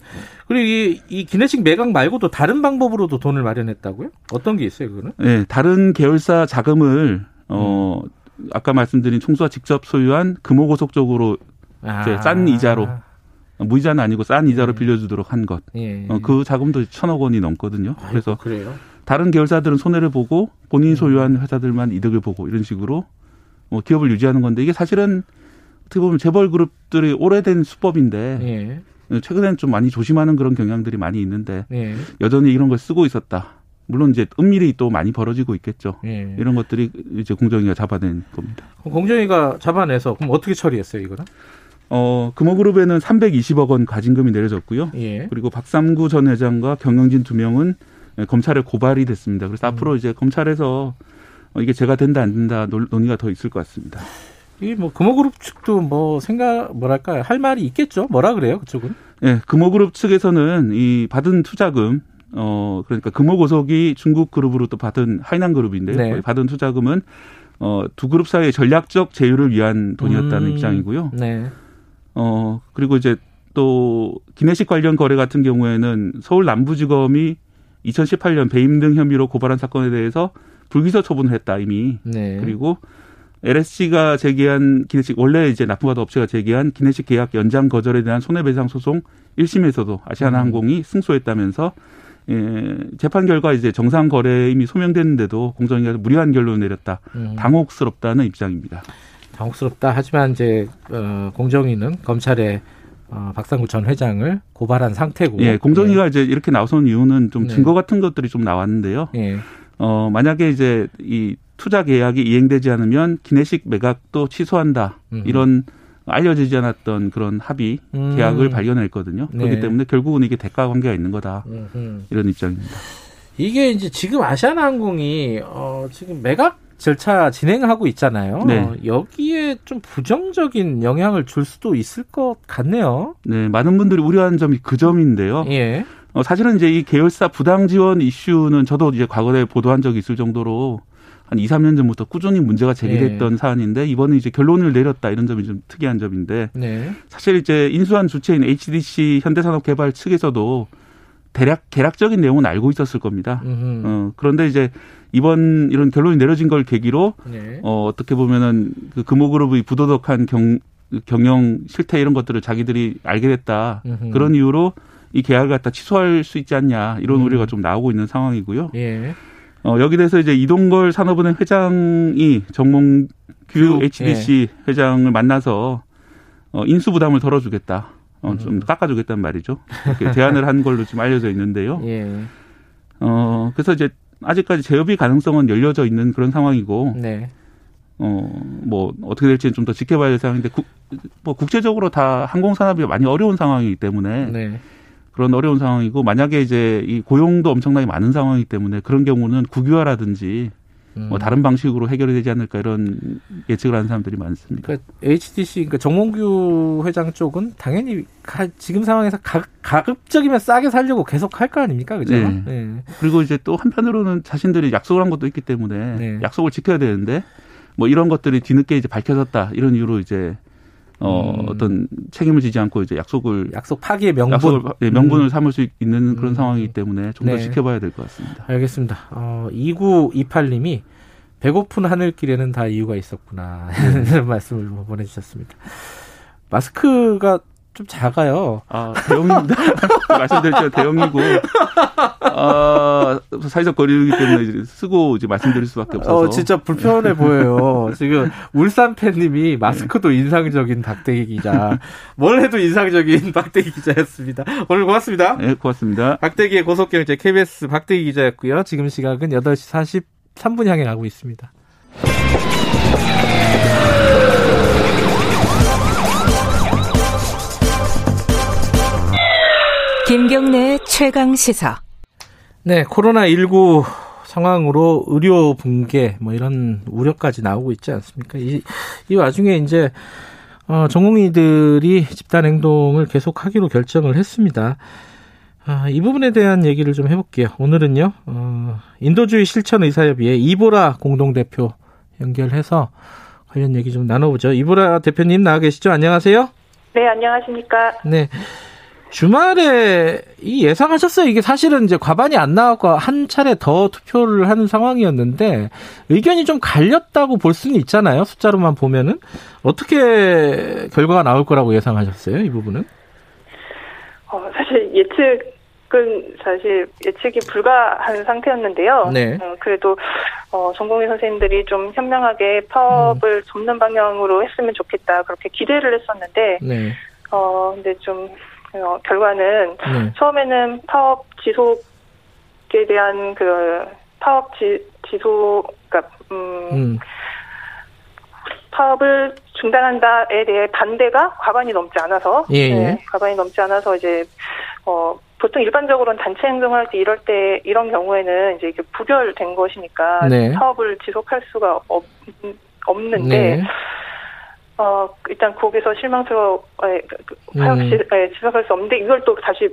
그리고 이, 이 기내식 매각 말고도 다른 방법으로도 돈을 마련했다고요? 어떤 게 있어요, 그거는? 네, 다른 계열사 자금을 어 음. 아까 말씀드린 총수가 직접 소유한 금호고속 쪽으로 아. 싼 이자로 무이자는 아니고 싼 이자로 네. 빌려주도록 한 것. 예. 어, 그 자금도 천억 원이 넘거든요. 아이고, 그래서 그래요? 다른 계열사들은 손해를 보고 본인이 음. 소유한 회사들만 이득을 보고 이런 식으로 뭐 기업을 유지하는 건데 이게 사실은 어떻게 보면 재벌 그룹들이 오래된 수법인데 예. 최근에는 좀 많이 조심하는 그런 경향들이 많이 있는데 예. 여전히 이런 걸 쓰고 있었다. 물론 이제 은밀히 또 많이 벌어지고 있겠죠. 예. 이런 것들이 이제 공정위가 잡아낸 겁니다. 공정위가 잡아내서 그럼 어떻게 처리했어요, 이거는? 어, 금호그룹에는 320억 원 과징금이 내려졌고요. 예. 그리고 박삼구 전 회장과 경영진 두 명은 검찰에 고발이 됐습니다. 그래서 음. 앞으로 이제 검찰에서 이게 제가 된다 안 된다 논의가 더 있을 것 같습니다. 이뭐 금호그룹 측도 뭐 생각 뭐랄까 할 말이 있겠죠. 뭐라 그래요 그쪽은? 네, 금호그룹 측에서는 이 받은 투자금 어 그러니까 금호고속이 중국 그룹으로 또 받은 하이난 그룹인데요. 네. 받은 투자금은 어두 그룹 사이의 전략적 제휴를 위한 돈이었다는 음, 입장이고요. 네. 어 그리고 이제 또 기내식 관련 거래 같은 경우에는 서울 남부지검이 2018년 배임 등 혐의로 고발한 사건에 대해서 불기소 처분을 했다 이미. 네. 그리고 LSC가 제기한 기내식 원래 이제 납품받은 업체가 제기한 기내식 계약 연장 거절에 대한 손해배상 소송 1심에서도 아시아나항공이 음. 승소했다면서 예, 재판 결과 이제 정상 거래 이미 소명됐는데도 공정위가 무리한 결론을 내렸다. 음. 당혹스럽다는 입장입니다. 당혹스럽다. 하지만 이제 어, 공정위는 검찰에 어, 박상구 전 회장을 고발한 상태고. 예, 공정위가 예. 이제 이렇게 나선 이유는 좀 네. 증거 같은 것들이 좀 나왔는데요. 예. 어, 만약에 이제 이 투자 계약이 이행되지 않으면 기내식 매각도 취소한다. 음. 이런 알려지지 않았던 그런 합의 음. 계약을 발견했거든요. 네. 그렇기 때문에 결국은 이게 대가 관계가 있는 거다. 음. 이런 입장입니다. 이게 이제 지금 아시아나항공이 어 지금 매각 절차 진행하고 있잖아요. 네. 여기에 좀 부정적인 영향을 줄 수도 있을 것 같네요. 네, 많은 분들이 우려하는 점이 그 점인데요. 예. 어, 사실은 이제 이 계열사 부당 지원 이슈는 저도 이제 과거에 보도한 적이 있을 정도로 한 2, 3년 전부터 꾸준히 문제가 제기됐던 네. 사안인데 이번에 이제 결론을 내렸다 이런 점이 좀 특이한 점인데 네. 사실 이제 인수한 주체인 HDC 현대산업개발 측에서도 대략 계략적인 내용은 알고 있었을 겁니다. 어, 그런데 이제 이번 이런 결론이 내려진 걸 계기로 네. 어, 어떻게 보면은 그 금호그룹의 부도덕한 경, 경영 실태 이런 것들을 자기들이 알게 됐다. 음흠. 그런 이유로 이 계약을 갖다 취소할 수 있지 않냐 이런 음. 우려가 좀 나오고 있는 상황이고요. 예. 어, 여기 대해서 이제 이동걸 산업은행 회장이 정몽규 그, HDC 예. 회장을 만나서 어, 인수 부담을 덜어주겠다. 어, 좀 음. 깎아주겠다는 말이죠. 이렇게 제안을 한 걸로 지금 알려져 있는데요. 예. 어, 그래서 이제 아직까지 재협의 가능성은 열려져 있는 그런 상황이고. 네. 어, 뭐, 어떻게 될지는 좀 더 지켜봐야 될 상황인데, 국, 뭐, 국제적으로 다 항공산업이 많이 어려운 상황이기 때문에. 네. 그런 어려운 상황이고 만약에 이제 이 고용도 엄청나게 많은 상황이기 때문에 그런 경우는 국유화라든지 뭐 음. 뭐 다른 방식으로 해결이 되지 않을까 이런 예측을 하는 사람들이 많습니다. 그러니까 HTC 그러니까 정몽규 회장 쪽은 당연히 가, 지금 상황에서 가, 가급적이면 싸게 살려고 계속 할 거 아닙니까, 그죠? 네. 네. 그리고 이제 또 한편으로는 자신들이 약속을 한 것도 있기 때문에 네. 약속을 지켜야 되는데 뭐 이런 것들이 뒤늦게 이제 밝혀졌다 이런 이유로 이제 어, 음. 어떤 책임을 지지 않고 이제 약속을 약속 파기의 명분 약속을, 네, 명분을 음. 삼을 수 있는 그런 음. 상황이기 때문에 좀더 네. 지켜봐야 될 것 같습니다. 알겠습니다. 어, 2928님이 배고픈 하늘길에는 다 이유가 있었구나 이런 말씀을 보내주셨습니다. 마스크가 좀 작아요. 아, 대형입니다. 말씀드렸죠. 대형이고, 아, 사회적 거리두기 때문에 쓰고 이제 말씀드릴 수밖에 없어서. 어, 진짜 불편해 보여요. 지금 울산 팬님이 마스크도 인상적인 박대기 기자, 뭘 해도 인상적인 박대기 기자였습니다. 오늘 고맙습니다. 네, 고맙습니다. 박대기의 고속경제 KBS 박대기 기자였고요. 지금 시각은 8시 43분 향해 가고 있습니다. 김경래 최강 시사. 네, 코로나19 상황으로 의료 붕괴 뭐 이런 우려까지 나오고 있지 않습니까? 이, 이 와중에 이제 어, 전공의들이 집단 행동을 계속하기로 결정을 했습니다. 아, 이 부분에 대한 얘기를 좀 해볼게요. 오늘은요, 어, 인도주의 실천 의사협의회 이보라 공동대표 연결해서 관련 얘기 좀 나눠보죠. 이보라 대표님 나와 계시죠? 안녕하세요. 네, 안녕하십니까. 네. 주말에 이 예상하셨어요. 이게 사실은 이제 과반이 안 나왔고 한 차례 더 투표를 하는 상황이었는데 의견이 좀 갈렸다고 볼 수는 있잖아요. 숫자로만 보면은 어떻게 결과가 나올 거라고 예상하셨어요. 이 부분은? 어, 사실 예측은 사실 예측이 불가한 상태였는데요. 네. 어, 그래도 어, 전공의 선생님들이 좀 현명하게 파업을 음. 접는 방향으로 했으면 좋겠다 그렇게 기대를 했었는데. 네. 어, 근데 좀 어, 결과는 네. 처음에는 파업 지속 에 대한 그 파업 지, 지소, 그러니까 음, 음. 파업을 중단한다에 대해 반대가 과반이 넘지 않아서 예, 예. 네, 과반이 넘지 않아서 이제 어 보통 일반적으로는 단체 행동할 때 이럴 때 이런 경우에는 이제 이게 부결된 것이니까 네. 사업을 지속할 수가 없, 없는데 네. 어 일단 거기서 실망스러워 파업 시 음. 예, 지속할 수 없는데 이걸 또 다시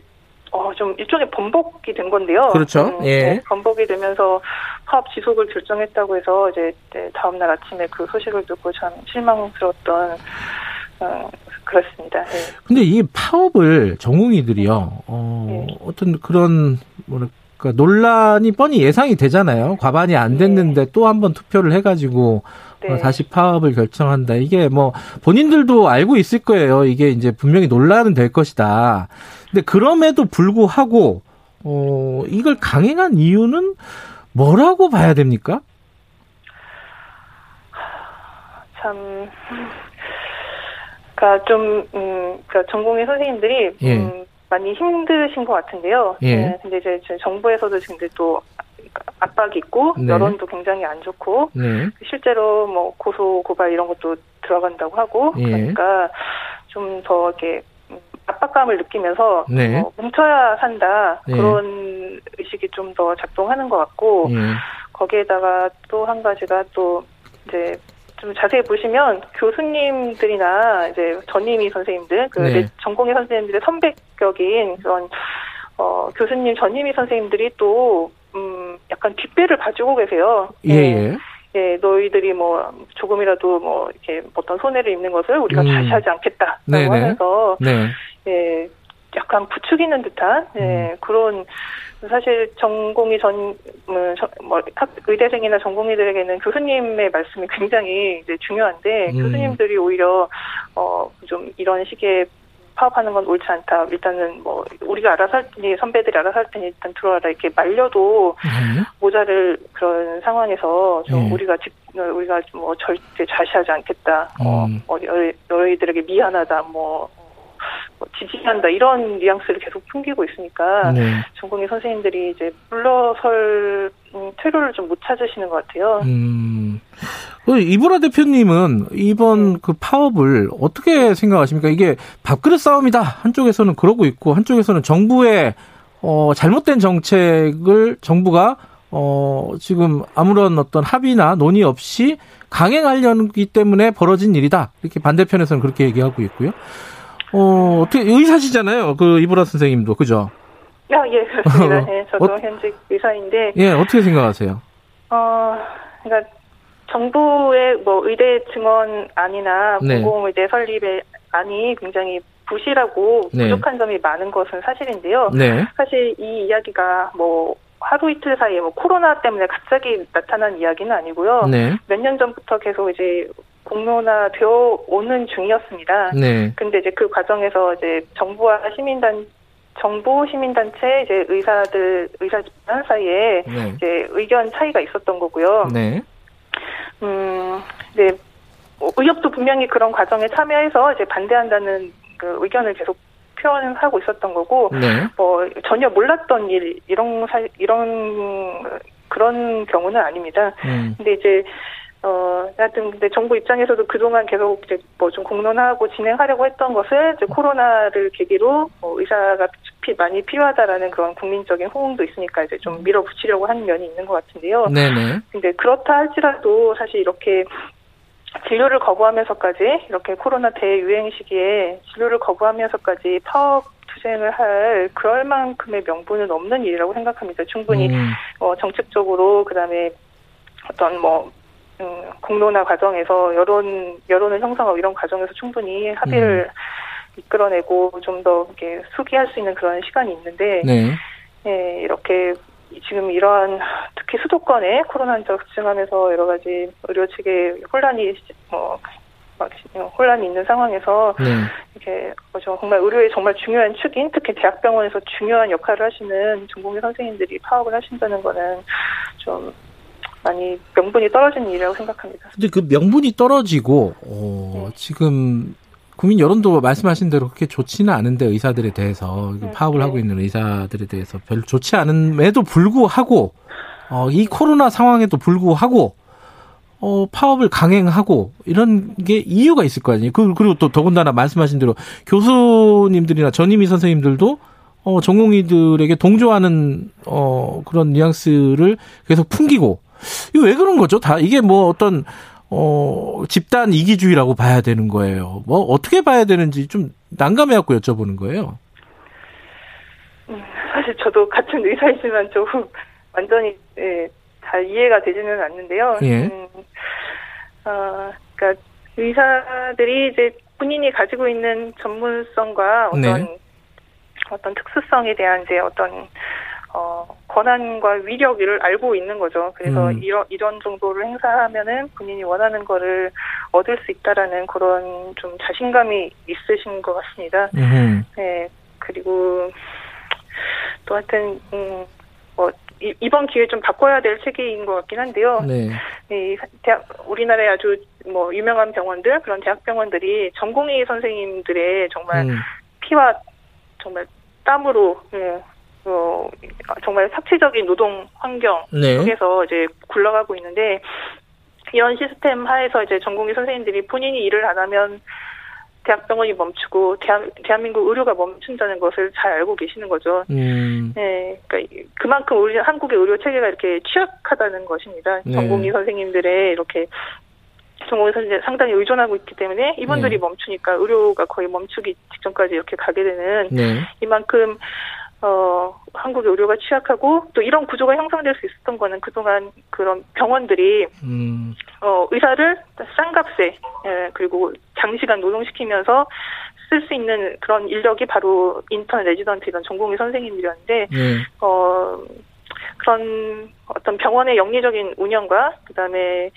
어, 좀 일종의 번복이 된 건데요. 그렇죠. 음, 예. 네, 번복이 되면서 파업 지속을 결정했다고 해서 이제 네, 다음 날 아침에 그 소식을 듣고 참 실망스러웠던 어, 그렇습니다. 네. 근데 이 파업을 전공의들이요, 어, 네. 어떤 그런, 뭐랄까, 논란이 뻔히 예상이 되잖아요. 과반이 안 네. 됐는데 네. 또한 번 투표를 해가지고, 어, 네. 다시 파업을 결정한다. 이게 뭐, 본인들도 알고 있을 거예요. 이게 이제 분명히 논란은 될 것이다. 근데 그럼에도 불구하고, 어, 이걸 강행한 이유는 뭐라고 봐야 됩니까? 참, 그러니까 좀, 음, 그러니까 전공의 선생님들이 예. 음, 많이 힘드신 것 같은데요. 예. 네, 근데 이제 정부에서도 지금 또 압박이 있고 네. 여론도 굉장히 안 좋고 네. 실제로 뭐 고소 고발 이런 것도 들어간다고 하고 예. 그러니까 좀 더 이렇게 압박감을 느끼면서 네. 어, 뭉쳐야 산다 예. 그런 의식이 좀 더 작동하는 것 같고 예. 거기에다가 또 한 가지가 또 이제 좀 자세히 보시면 교수님들이나 이제 전임의 선생님들, 그 네. 전공의 선생님들의 선배격인 그런 어 교수님 전임의 선생님들이 또 음 약간 뒷배를 봐주고 계세요. 예. 예. 예, 너희들이 뭐 조금이라도 뭐 이렇게 어떤 손해를 입는 것을 우리가 음. 좌시하지 않겠다라고 네네. 하면서 네. 예, 약간 부추기는 듯한 예, 음. 그런 사실 전공의 전, 뭐, 뭐 의대생이나 전공의들에게는 교수님의 말씀이 굉장히 이제 중요한데, 음. 교수님들이 오히려, 어, 좀 이런 식의 파업하는 건 옳지 않다. 일단은 뭐, 우리가 알아서 할 테니, 선배들이 알아서 할 테니 일단 들어와라. 이렇게 말려도 음. 모자를 그런 상황에서 좀 음. 우리가 집, 우리가 뭐 절대 좌시하지 않겠다. 어, 음. 어, 너희들에게 미안하다. 뭐, 뭐 지지한다 이런 뉘앙스를 계속 풍기고 있으니까 네. 전공의 선생님들이 이제 물러설 음, 퇴로를 좀 못 찾으시는 것 같아요. 음. 그 이보라 대표님은 이번 네. 그 파업을 어떻게 생각하십니까? 이게 밥그릇 싸움이다 한쪽에서는 그러고 있고 한쪽에서는 정부의 어, 잘못된 정책을 정부가 어, 지금 아무런 어떤 합의나 논의 없이 강행하려기 때문에 벌어진 일이다. 이렇게 반대편에서는 그렇게 얘기하고 있고요. 어, 어떻게, 의사시잖아요. 그 이보라 선생님도, 그죠? 아, 예, 그렇습니다. 네, 저도 어, 현직 의사인데. 예, 어떻게 생각하세요? 어, 그러니까 정부의 뭐 의대 증원안이나 네. 공공의대 설립의 안이 굉장히 부실하고 네. 부족한 점이 많은 것은 사실인데요. 네. 사실 이 이야기가 뭐 하루 이틀 사이에 뭐 코로나 때문에 갑자기 나타난 이야기는 아니고요. 네. 몇년 전부터 계속 이제 공론화 되어 오는 중이었습니다. 네. 근데 이제 그 과정에서 이제 정부와 시민단 정부 시민단체 이제 의사들 의사 집단 사이에 네. 이제 의견 차이가 있었던 거고요. 네. 음, 네. 뭐 의협도 분명히 그런 과정에 참여해서 이제 반대한다는 그 의견을 계속 표현하고 있었던 거고, 네. 뭐 전혀 몰랐던 일 이런 사 이런 그런 경우는 아닙니다. 음. 근데 이제 어, 하여튼, 근데 정부 입장에서도 그동안 계속 이제 뭐 좀 공론화하고 진행하려고 했던 것을 이제 코로나를 계기로 뭐 의사가 피, 많이 필요하다라는 그런 국민적인 호응도 있으니까 이제 좀 밀어붙이려고 하는 면이 있는 것 같은데요. 네네. 근데 그렇다 할지라도 사실 이렇게 진료를 거부하면서까지 이렇게 코로나 대유행 시기에 진료를 거부하면서까지 파업 투쟁을 할 그럴 만큼의 명분은 없는 일이라고 생각합니다. 충분히 음. 어, 정책적으로 그다음에 어떤 뭐 음, 공론화 과정에서 여론 여론을 형성하고 이런 과정에서 충분히 합의를 음. 이끌어내고 좀 더 이렇게 수기할 수 있는 그런 시간이 있는데 네. 예, 이렇게 지금 이러한 특히 수도권에 코로나 환자 급증하면서 여러 가지 의료 측에 혼란이 뭐막 혼란이 있는 상황에서 네. 이렇게 정말 의료의 정말 중요한 축인 특히 대학병원에서 중요한 역할을 하시는 전공의 선생님들이 파업을 하신다는 거는 좀 많이 명분이 떨어지는 일이라고 생각합니다. 근데 그 명분이 떨어지고 어, 네. 지금 국민 여론도 말씀하신 대로 그렇게 좋지는 않은데 의사들에 대해서 네, 파업을 네. 하고 있는 의사들에 대해서 별로 좋지 않음에도 불구하고 어, 이 코로나 상황에도 불구하고 어, 파업을 강행하고 이런 게 이유가 있을 거 아니에요. 그, 그리고 또 더군다나 말씀하신 대로 교수님들이나 전임의 선생님들도 어, 전공의들에게 동조하는 어, 그런 뉘앙스를 계속 풍기고 이거 왜 그런 거죠? 다 이게 뭐 어떤 어, 집단 이기주의라고 봐야 되는 거예요. 뭐 어떻게 봐야 되는지 좀 난감해 갖고 여쭤보는 거예요. 음, 사실 저도 같은 의사이지만 좀 완전히 예, 잘 이해가 되지는 않는데요. 예. 음, 어, 그러니까 의사들이 이제 본인이 가지고 있는 전문성과 어떤 네. 어떤 특수성에 대한 이제 어떤 어, 권한과 위력을 알고 있는 거죠. 그래서 음. 이런 이런 정도를 행사하면은 본인이 원하는 거를 얻을 수 있다라는 그런 좀 자신감이 있으신 것 같습니다. 음. 네 그리고 또 하여튼 음, 뭐 이번 기회에 좀 바꿔야 될 체계인 것 같긴 한데요. 네. 이 대학 우리나라의 아주 뭐 유명한 병원들 그런 대학병원들이 전공의 선생님들의 정말 음. 피와 정말 땀으로 예, 어, 정말 삭체적인 노동 환경 네. 속에서 이제 굴러가고 있는데 이런 시스템 하에서 이제 전공의 선생님들이 본인이 일을 안 하면 대학병원이 멈추고 대한, 대한민국 의료가 멈춘다는 것을 잘 알고 계시는 거죠. 음. 네, 그러니까 그만큼 우리 한국의 의료 체계가 이렇게 취약하다는 것입니다. 네. 전공의 선생님들의 이렇게 전공의 선생님 상당히 의존하고 있기 때문에 이분들이 네. 멈추니까 의료가 거의 멈추기 직전까지 이렇게 가게 되는 네. 이만큼 어, 한국의 의료가 취약하고 또 이런 구조가 형성될 수 있었던 거는 그동안 그런 병원들이 음. 어, 의사를 싼 값에 예, 그리고 장시간 노동시키면서 쓸 수 있는 그런 인력이 바로 인턴 레지던트 이런 전공의 선생님들이었는데 네. 어, 그런 어떤 병원의 영리적인 운영과 그다음에 에,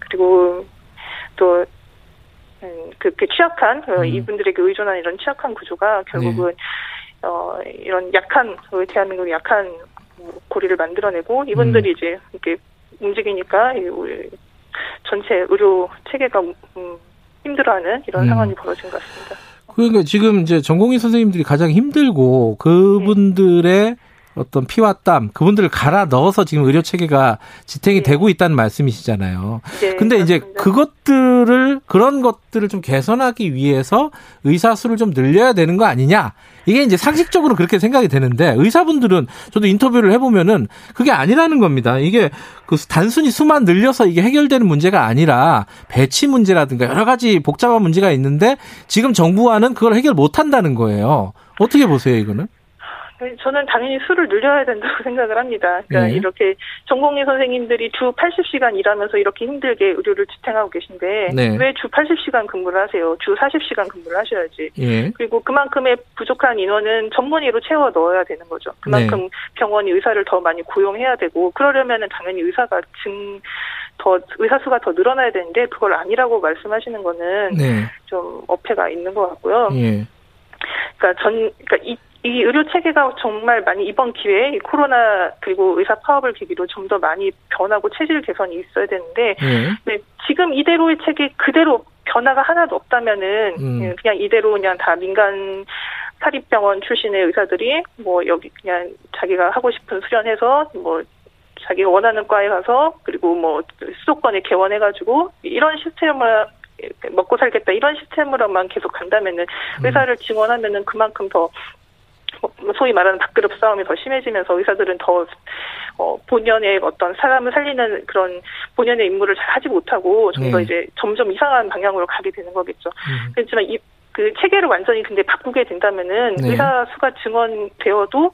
그리고 또 음, 그, 그 취약한 그 음. 이분들에게 의존한 이런 취약한 구조가 결국은 네. 어 이런 약한 그 대한민국 약한 고리를 만들어내고 이분들이 음. 이제 이렇게 움직이니까 우리 전체 의료 체계가 음, 힘들어하는 이런 음. 상황이 벌어진 것 같습니다. 그러니까 지금 이제 전공의 선생님들이 가장 힘들고 그분들의 네. 어떤 피와 땀 그분들을 갈아 넣어서 지금 의료 체계가 지탱이 네. 되고 있다는 말씀이시잖아요. 네, 근데 이제 그것들을 그런 것들을 좀 개선하기 위해서 의사 수를 좀 늘려야 되는 거 아니냐? 이게 이제 상식적으로 그렇게 생각이 되는데 의사분들은 저도 인터뷰를 해보면은 그게 아니라는 겁니다. 이게 그 단순히 수만 늘려서 이게 해결되는 문제가 아니라 배치 문제라든가 여러 가지 복잡한 문제가 있는데 지금 정부와는 그걸 해결 못 한다는 거예요. 어떻게 보세요, 이거는? 저는 당연히 수를 늘려야 된다고 생각을 합니다. 그러니까 네. 이렇게 전공의 선생님들이 주 80시간 일하면서 이렇게 힘들게 의료를 지탱하고 계신데 네. 왜주 80시간 근무를 하세요? 주 40시간 근무를 하셔야지. 네. 그리고 그만큼의 부족한 인원은 전문의로 채워 넣어야 되는 거죠. 그만큼 네. 병원이 의사를 더 많이 고용해야 되고 그러려면은 당연히 의사가 증 더 의사 수가 더 늘어나야 되는데 그걸 아니라고 말씀하시는 거는 네. 좀 어폐가 있는 것 같고요. 예. 그러니까 전 그러니까 이, 이 의료 체계가 정말 많이 이번 기회에 코로나 그리고 의사 파업을 계기로 좀 더 많이 변하고 체질 개선이 있어야 되는데 네. 네, 지금 이대로의 체계 그대로 변화가 하나도 없다면은 음. 예, 그냥 이대로 그냥 다 민간 사립병원 출신의 의사들이 뭐 여기 그냥 자기가 하고 싶은 수련해서 뭐 자기가 원하는 과에 가서 그리고 뭐 수도권에 개원해가지고 이런 시스템을 먹고 살겠다 이런 시스템으로만 계속 간다면은 음. 의사를 지원하면은 그만큼 더뭐 소위 말하는 밥그릇 싸움이 더 심해지면서 의사들은 더 어, 본연의 어떤 사람을 살리는 그런 본연의 임무를 잘 하지 못하고 좀더 네. 이제 점점 이상한 방향으로 가게 되는 거겠죠. 음. 그렇지만 이, 그 체계를 완전히 근데 바꾸게 된다면은 네. 의사 수가 증원되어도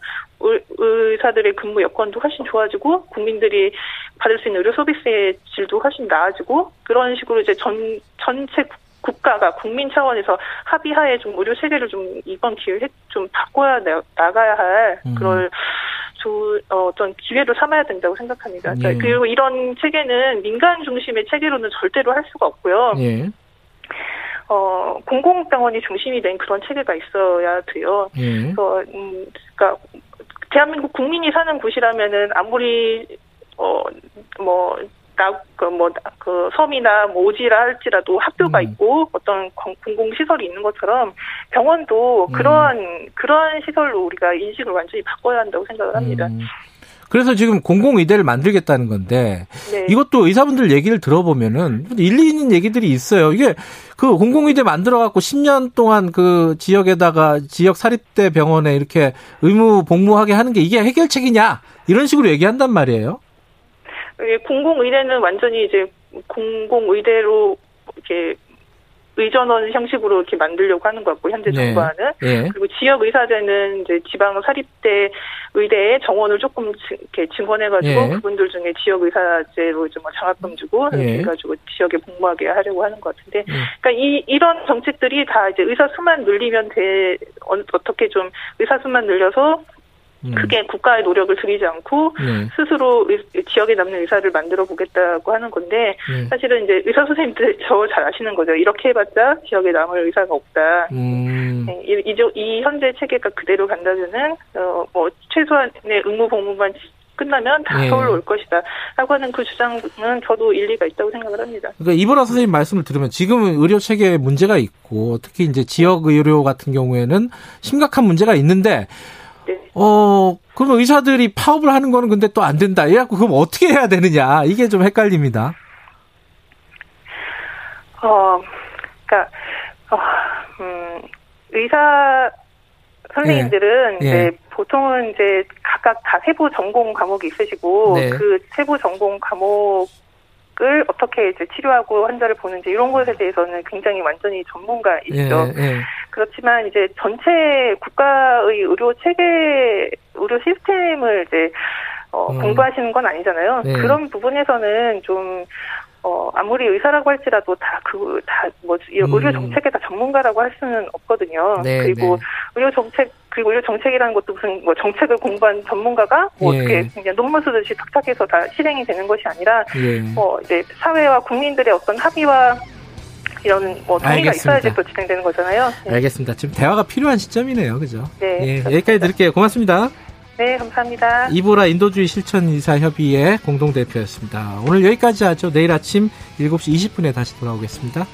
의사들의 근무 여건도 훨씬 좋아지고 국민들이 받을 수 있는 의료 서비스의 질도 훨씬 나아지고 그런 식으로 이제 전 전체 국가가 국민 차원에서 합의하에 좀 의료 체계를 좀 이번 기회에 좀 바꿔야 나가야 할 음. 그럴 조, 어, 어떤 기회로 삼아야 된다고 생각합니다. 예. 그리고 이런 체계는 민간 중심의 체계로는 절대로 할 수가 없고요. 예. 어, 공공병원이 중심이 된 그런 체계가 있어야 돼요. 예. 그래서, 음, 그니까, 대한민국 국민이 사는 곳이라면은 아무리, 어, 뭐, 그뭐 그 섬이나 뭐 오지라 할지라도 학교가 음. 있고 어떤 공공 시설이 있는 것처럼 병원도 음. 그러한 음. 그러한 시설로 우리가 인식을 완전히 바꿔야 한다고 생각을 합니다. 음. 그래서 지금 공공의대를 만들겠다는 건데 네. 이것도 의사분들 얘기를 들어보면은 일리 있는 얘기들이 있어요. 이게 그 공공의대 만들어 갖고 10년 동안 그 지역에다가 지역 사립대 병원에 이렇게 의무 복무하게 하는 게 이게 해결책이냐 이런 식으로 얘기한단 말이에요. 공공의대는 완전히 이제 공공의대로 이렇게 의전원 형식으로 이렇게 만들려고 하는 것 같고 현재 네. 정부와는 네. 그리고 지역 의사제는 이제 지방 사립대 의대에 정원을 조금 이렇게 증원해가지고 네. 그분들 중에 지역 의사제로 이제 뭐 장학금 주고 네. 해가지고 지역에 복무하게 하려고 하는 것 같은데 네. 그러니까 이 이런 정책들이 다 이제 의사 수만 늘리면 돼 어떻게 좀 의사 수만 늘려서 음. 크게 국가의 노력을 들이지 않고 네. 스스로 지역에 남는 의사를 만들어 보겠다고 하는 건데 네. 사실은 이제 의사 선생님들 저 잘 아시는 거죠. 이렇게 해봤자 지역에 남을 의사가 없다. 음. 네, 이, 이, 이, 현재 체계가 그대로 간다면은 어, 뭐 최소한의 의무 복무만 끝나면 다 네. 서울로 올 것이다. 라고 하는 그 주장은 저도 일리가 있다고 생각을 합니다. 그러니까 이보라 선생님 말씀을 들으면 지금은 의료 체계에 문제가 있고 특히 이제 지역 의료 같은 경우에는 심각한 문제가 있는데 네. 어, 그럼 의사들이 파업을 하는 거는 근데 또 안 된다. 이래갖고 그럼 어떻게 해야 되느냐. 이게 좀 헷갈립니다. 어, 그니까, 어, 음, 의사 선생님들은 네. 이제 네. 보통은 이제 각각 다 세부 전공 과목이 있으시고 네. 그 세부 전공 과목 을 어떻게 이제 치료하고 환자를 보는지 이런 것에 대해서는 굉장히 완전히 전문가이시죠. 예, 예. 그렇지만 이제 전체 국가의 의료 체계, 의료 시스템을 이제 어, 음. 공부하시는 건 아니잖아요. 네. 그런 부분에서는 좀 어, 아무리 의사라고 할지라도 다 그, 다, 뭐, 음. 의료 정책에 다 전문가라고 할 수는 없거든요. 네, 그리고 네. 의료 정책, 그리고 의료 정책이라는 것도 무슨 뭐 정책을 공부한 전문가가 뭐 예. 어떻게 그냥 논문 쓰듯이 탁탁해서 다 실행이 되는 것이 아니라, 예. 뭐, 이제 사회와 국민들의 어떤 합의와 이런 뭐 동의가 있어야지 또 진행되는 거잖아요. 네. 알겠습니다. 지금 대화가 필요한 시점이네요. 그죠? 네. 예, 여기까지 드릴게요. 고맙습니다. 네, 감사합니다. 이보라 인도주의 실천이사 협의회 공동대표였습니다. 오늘 여기까지 하죠. 내일 아침 7시 20분에 다시 돌아오겠습니다.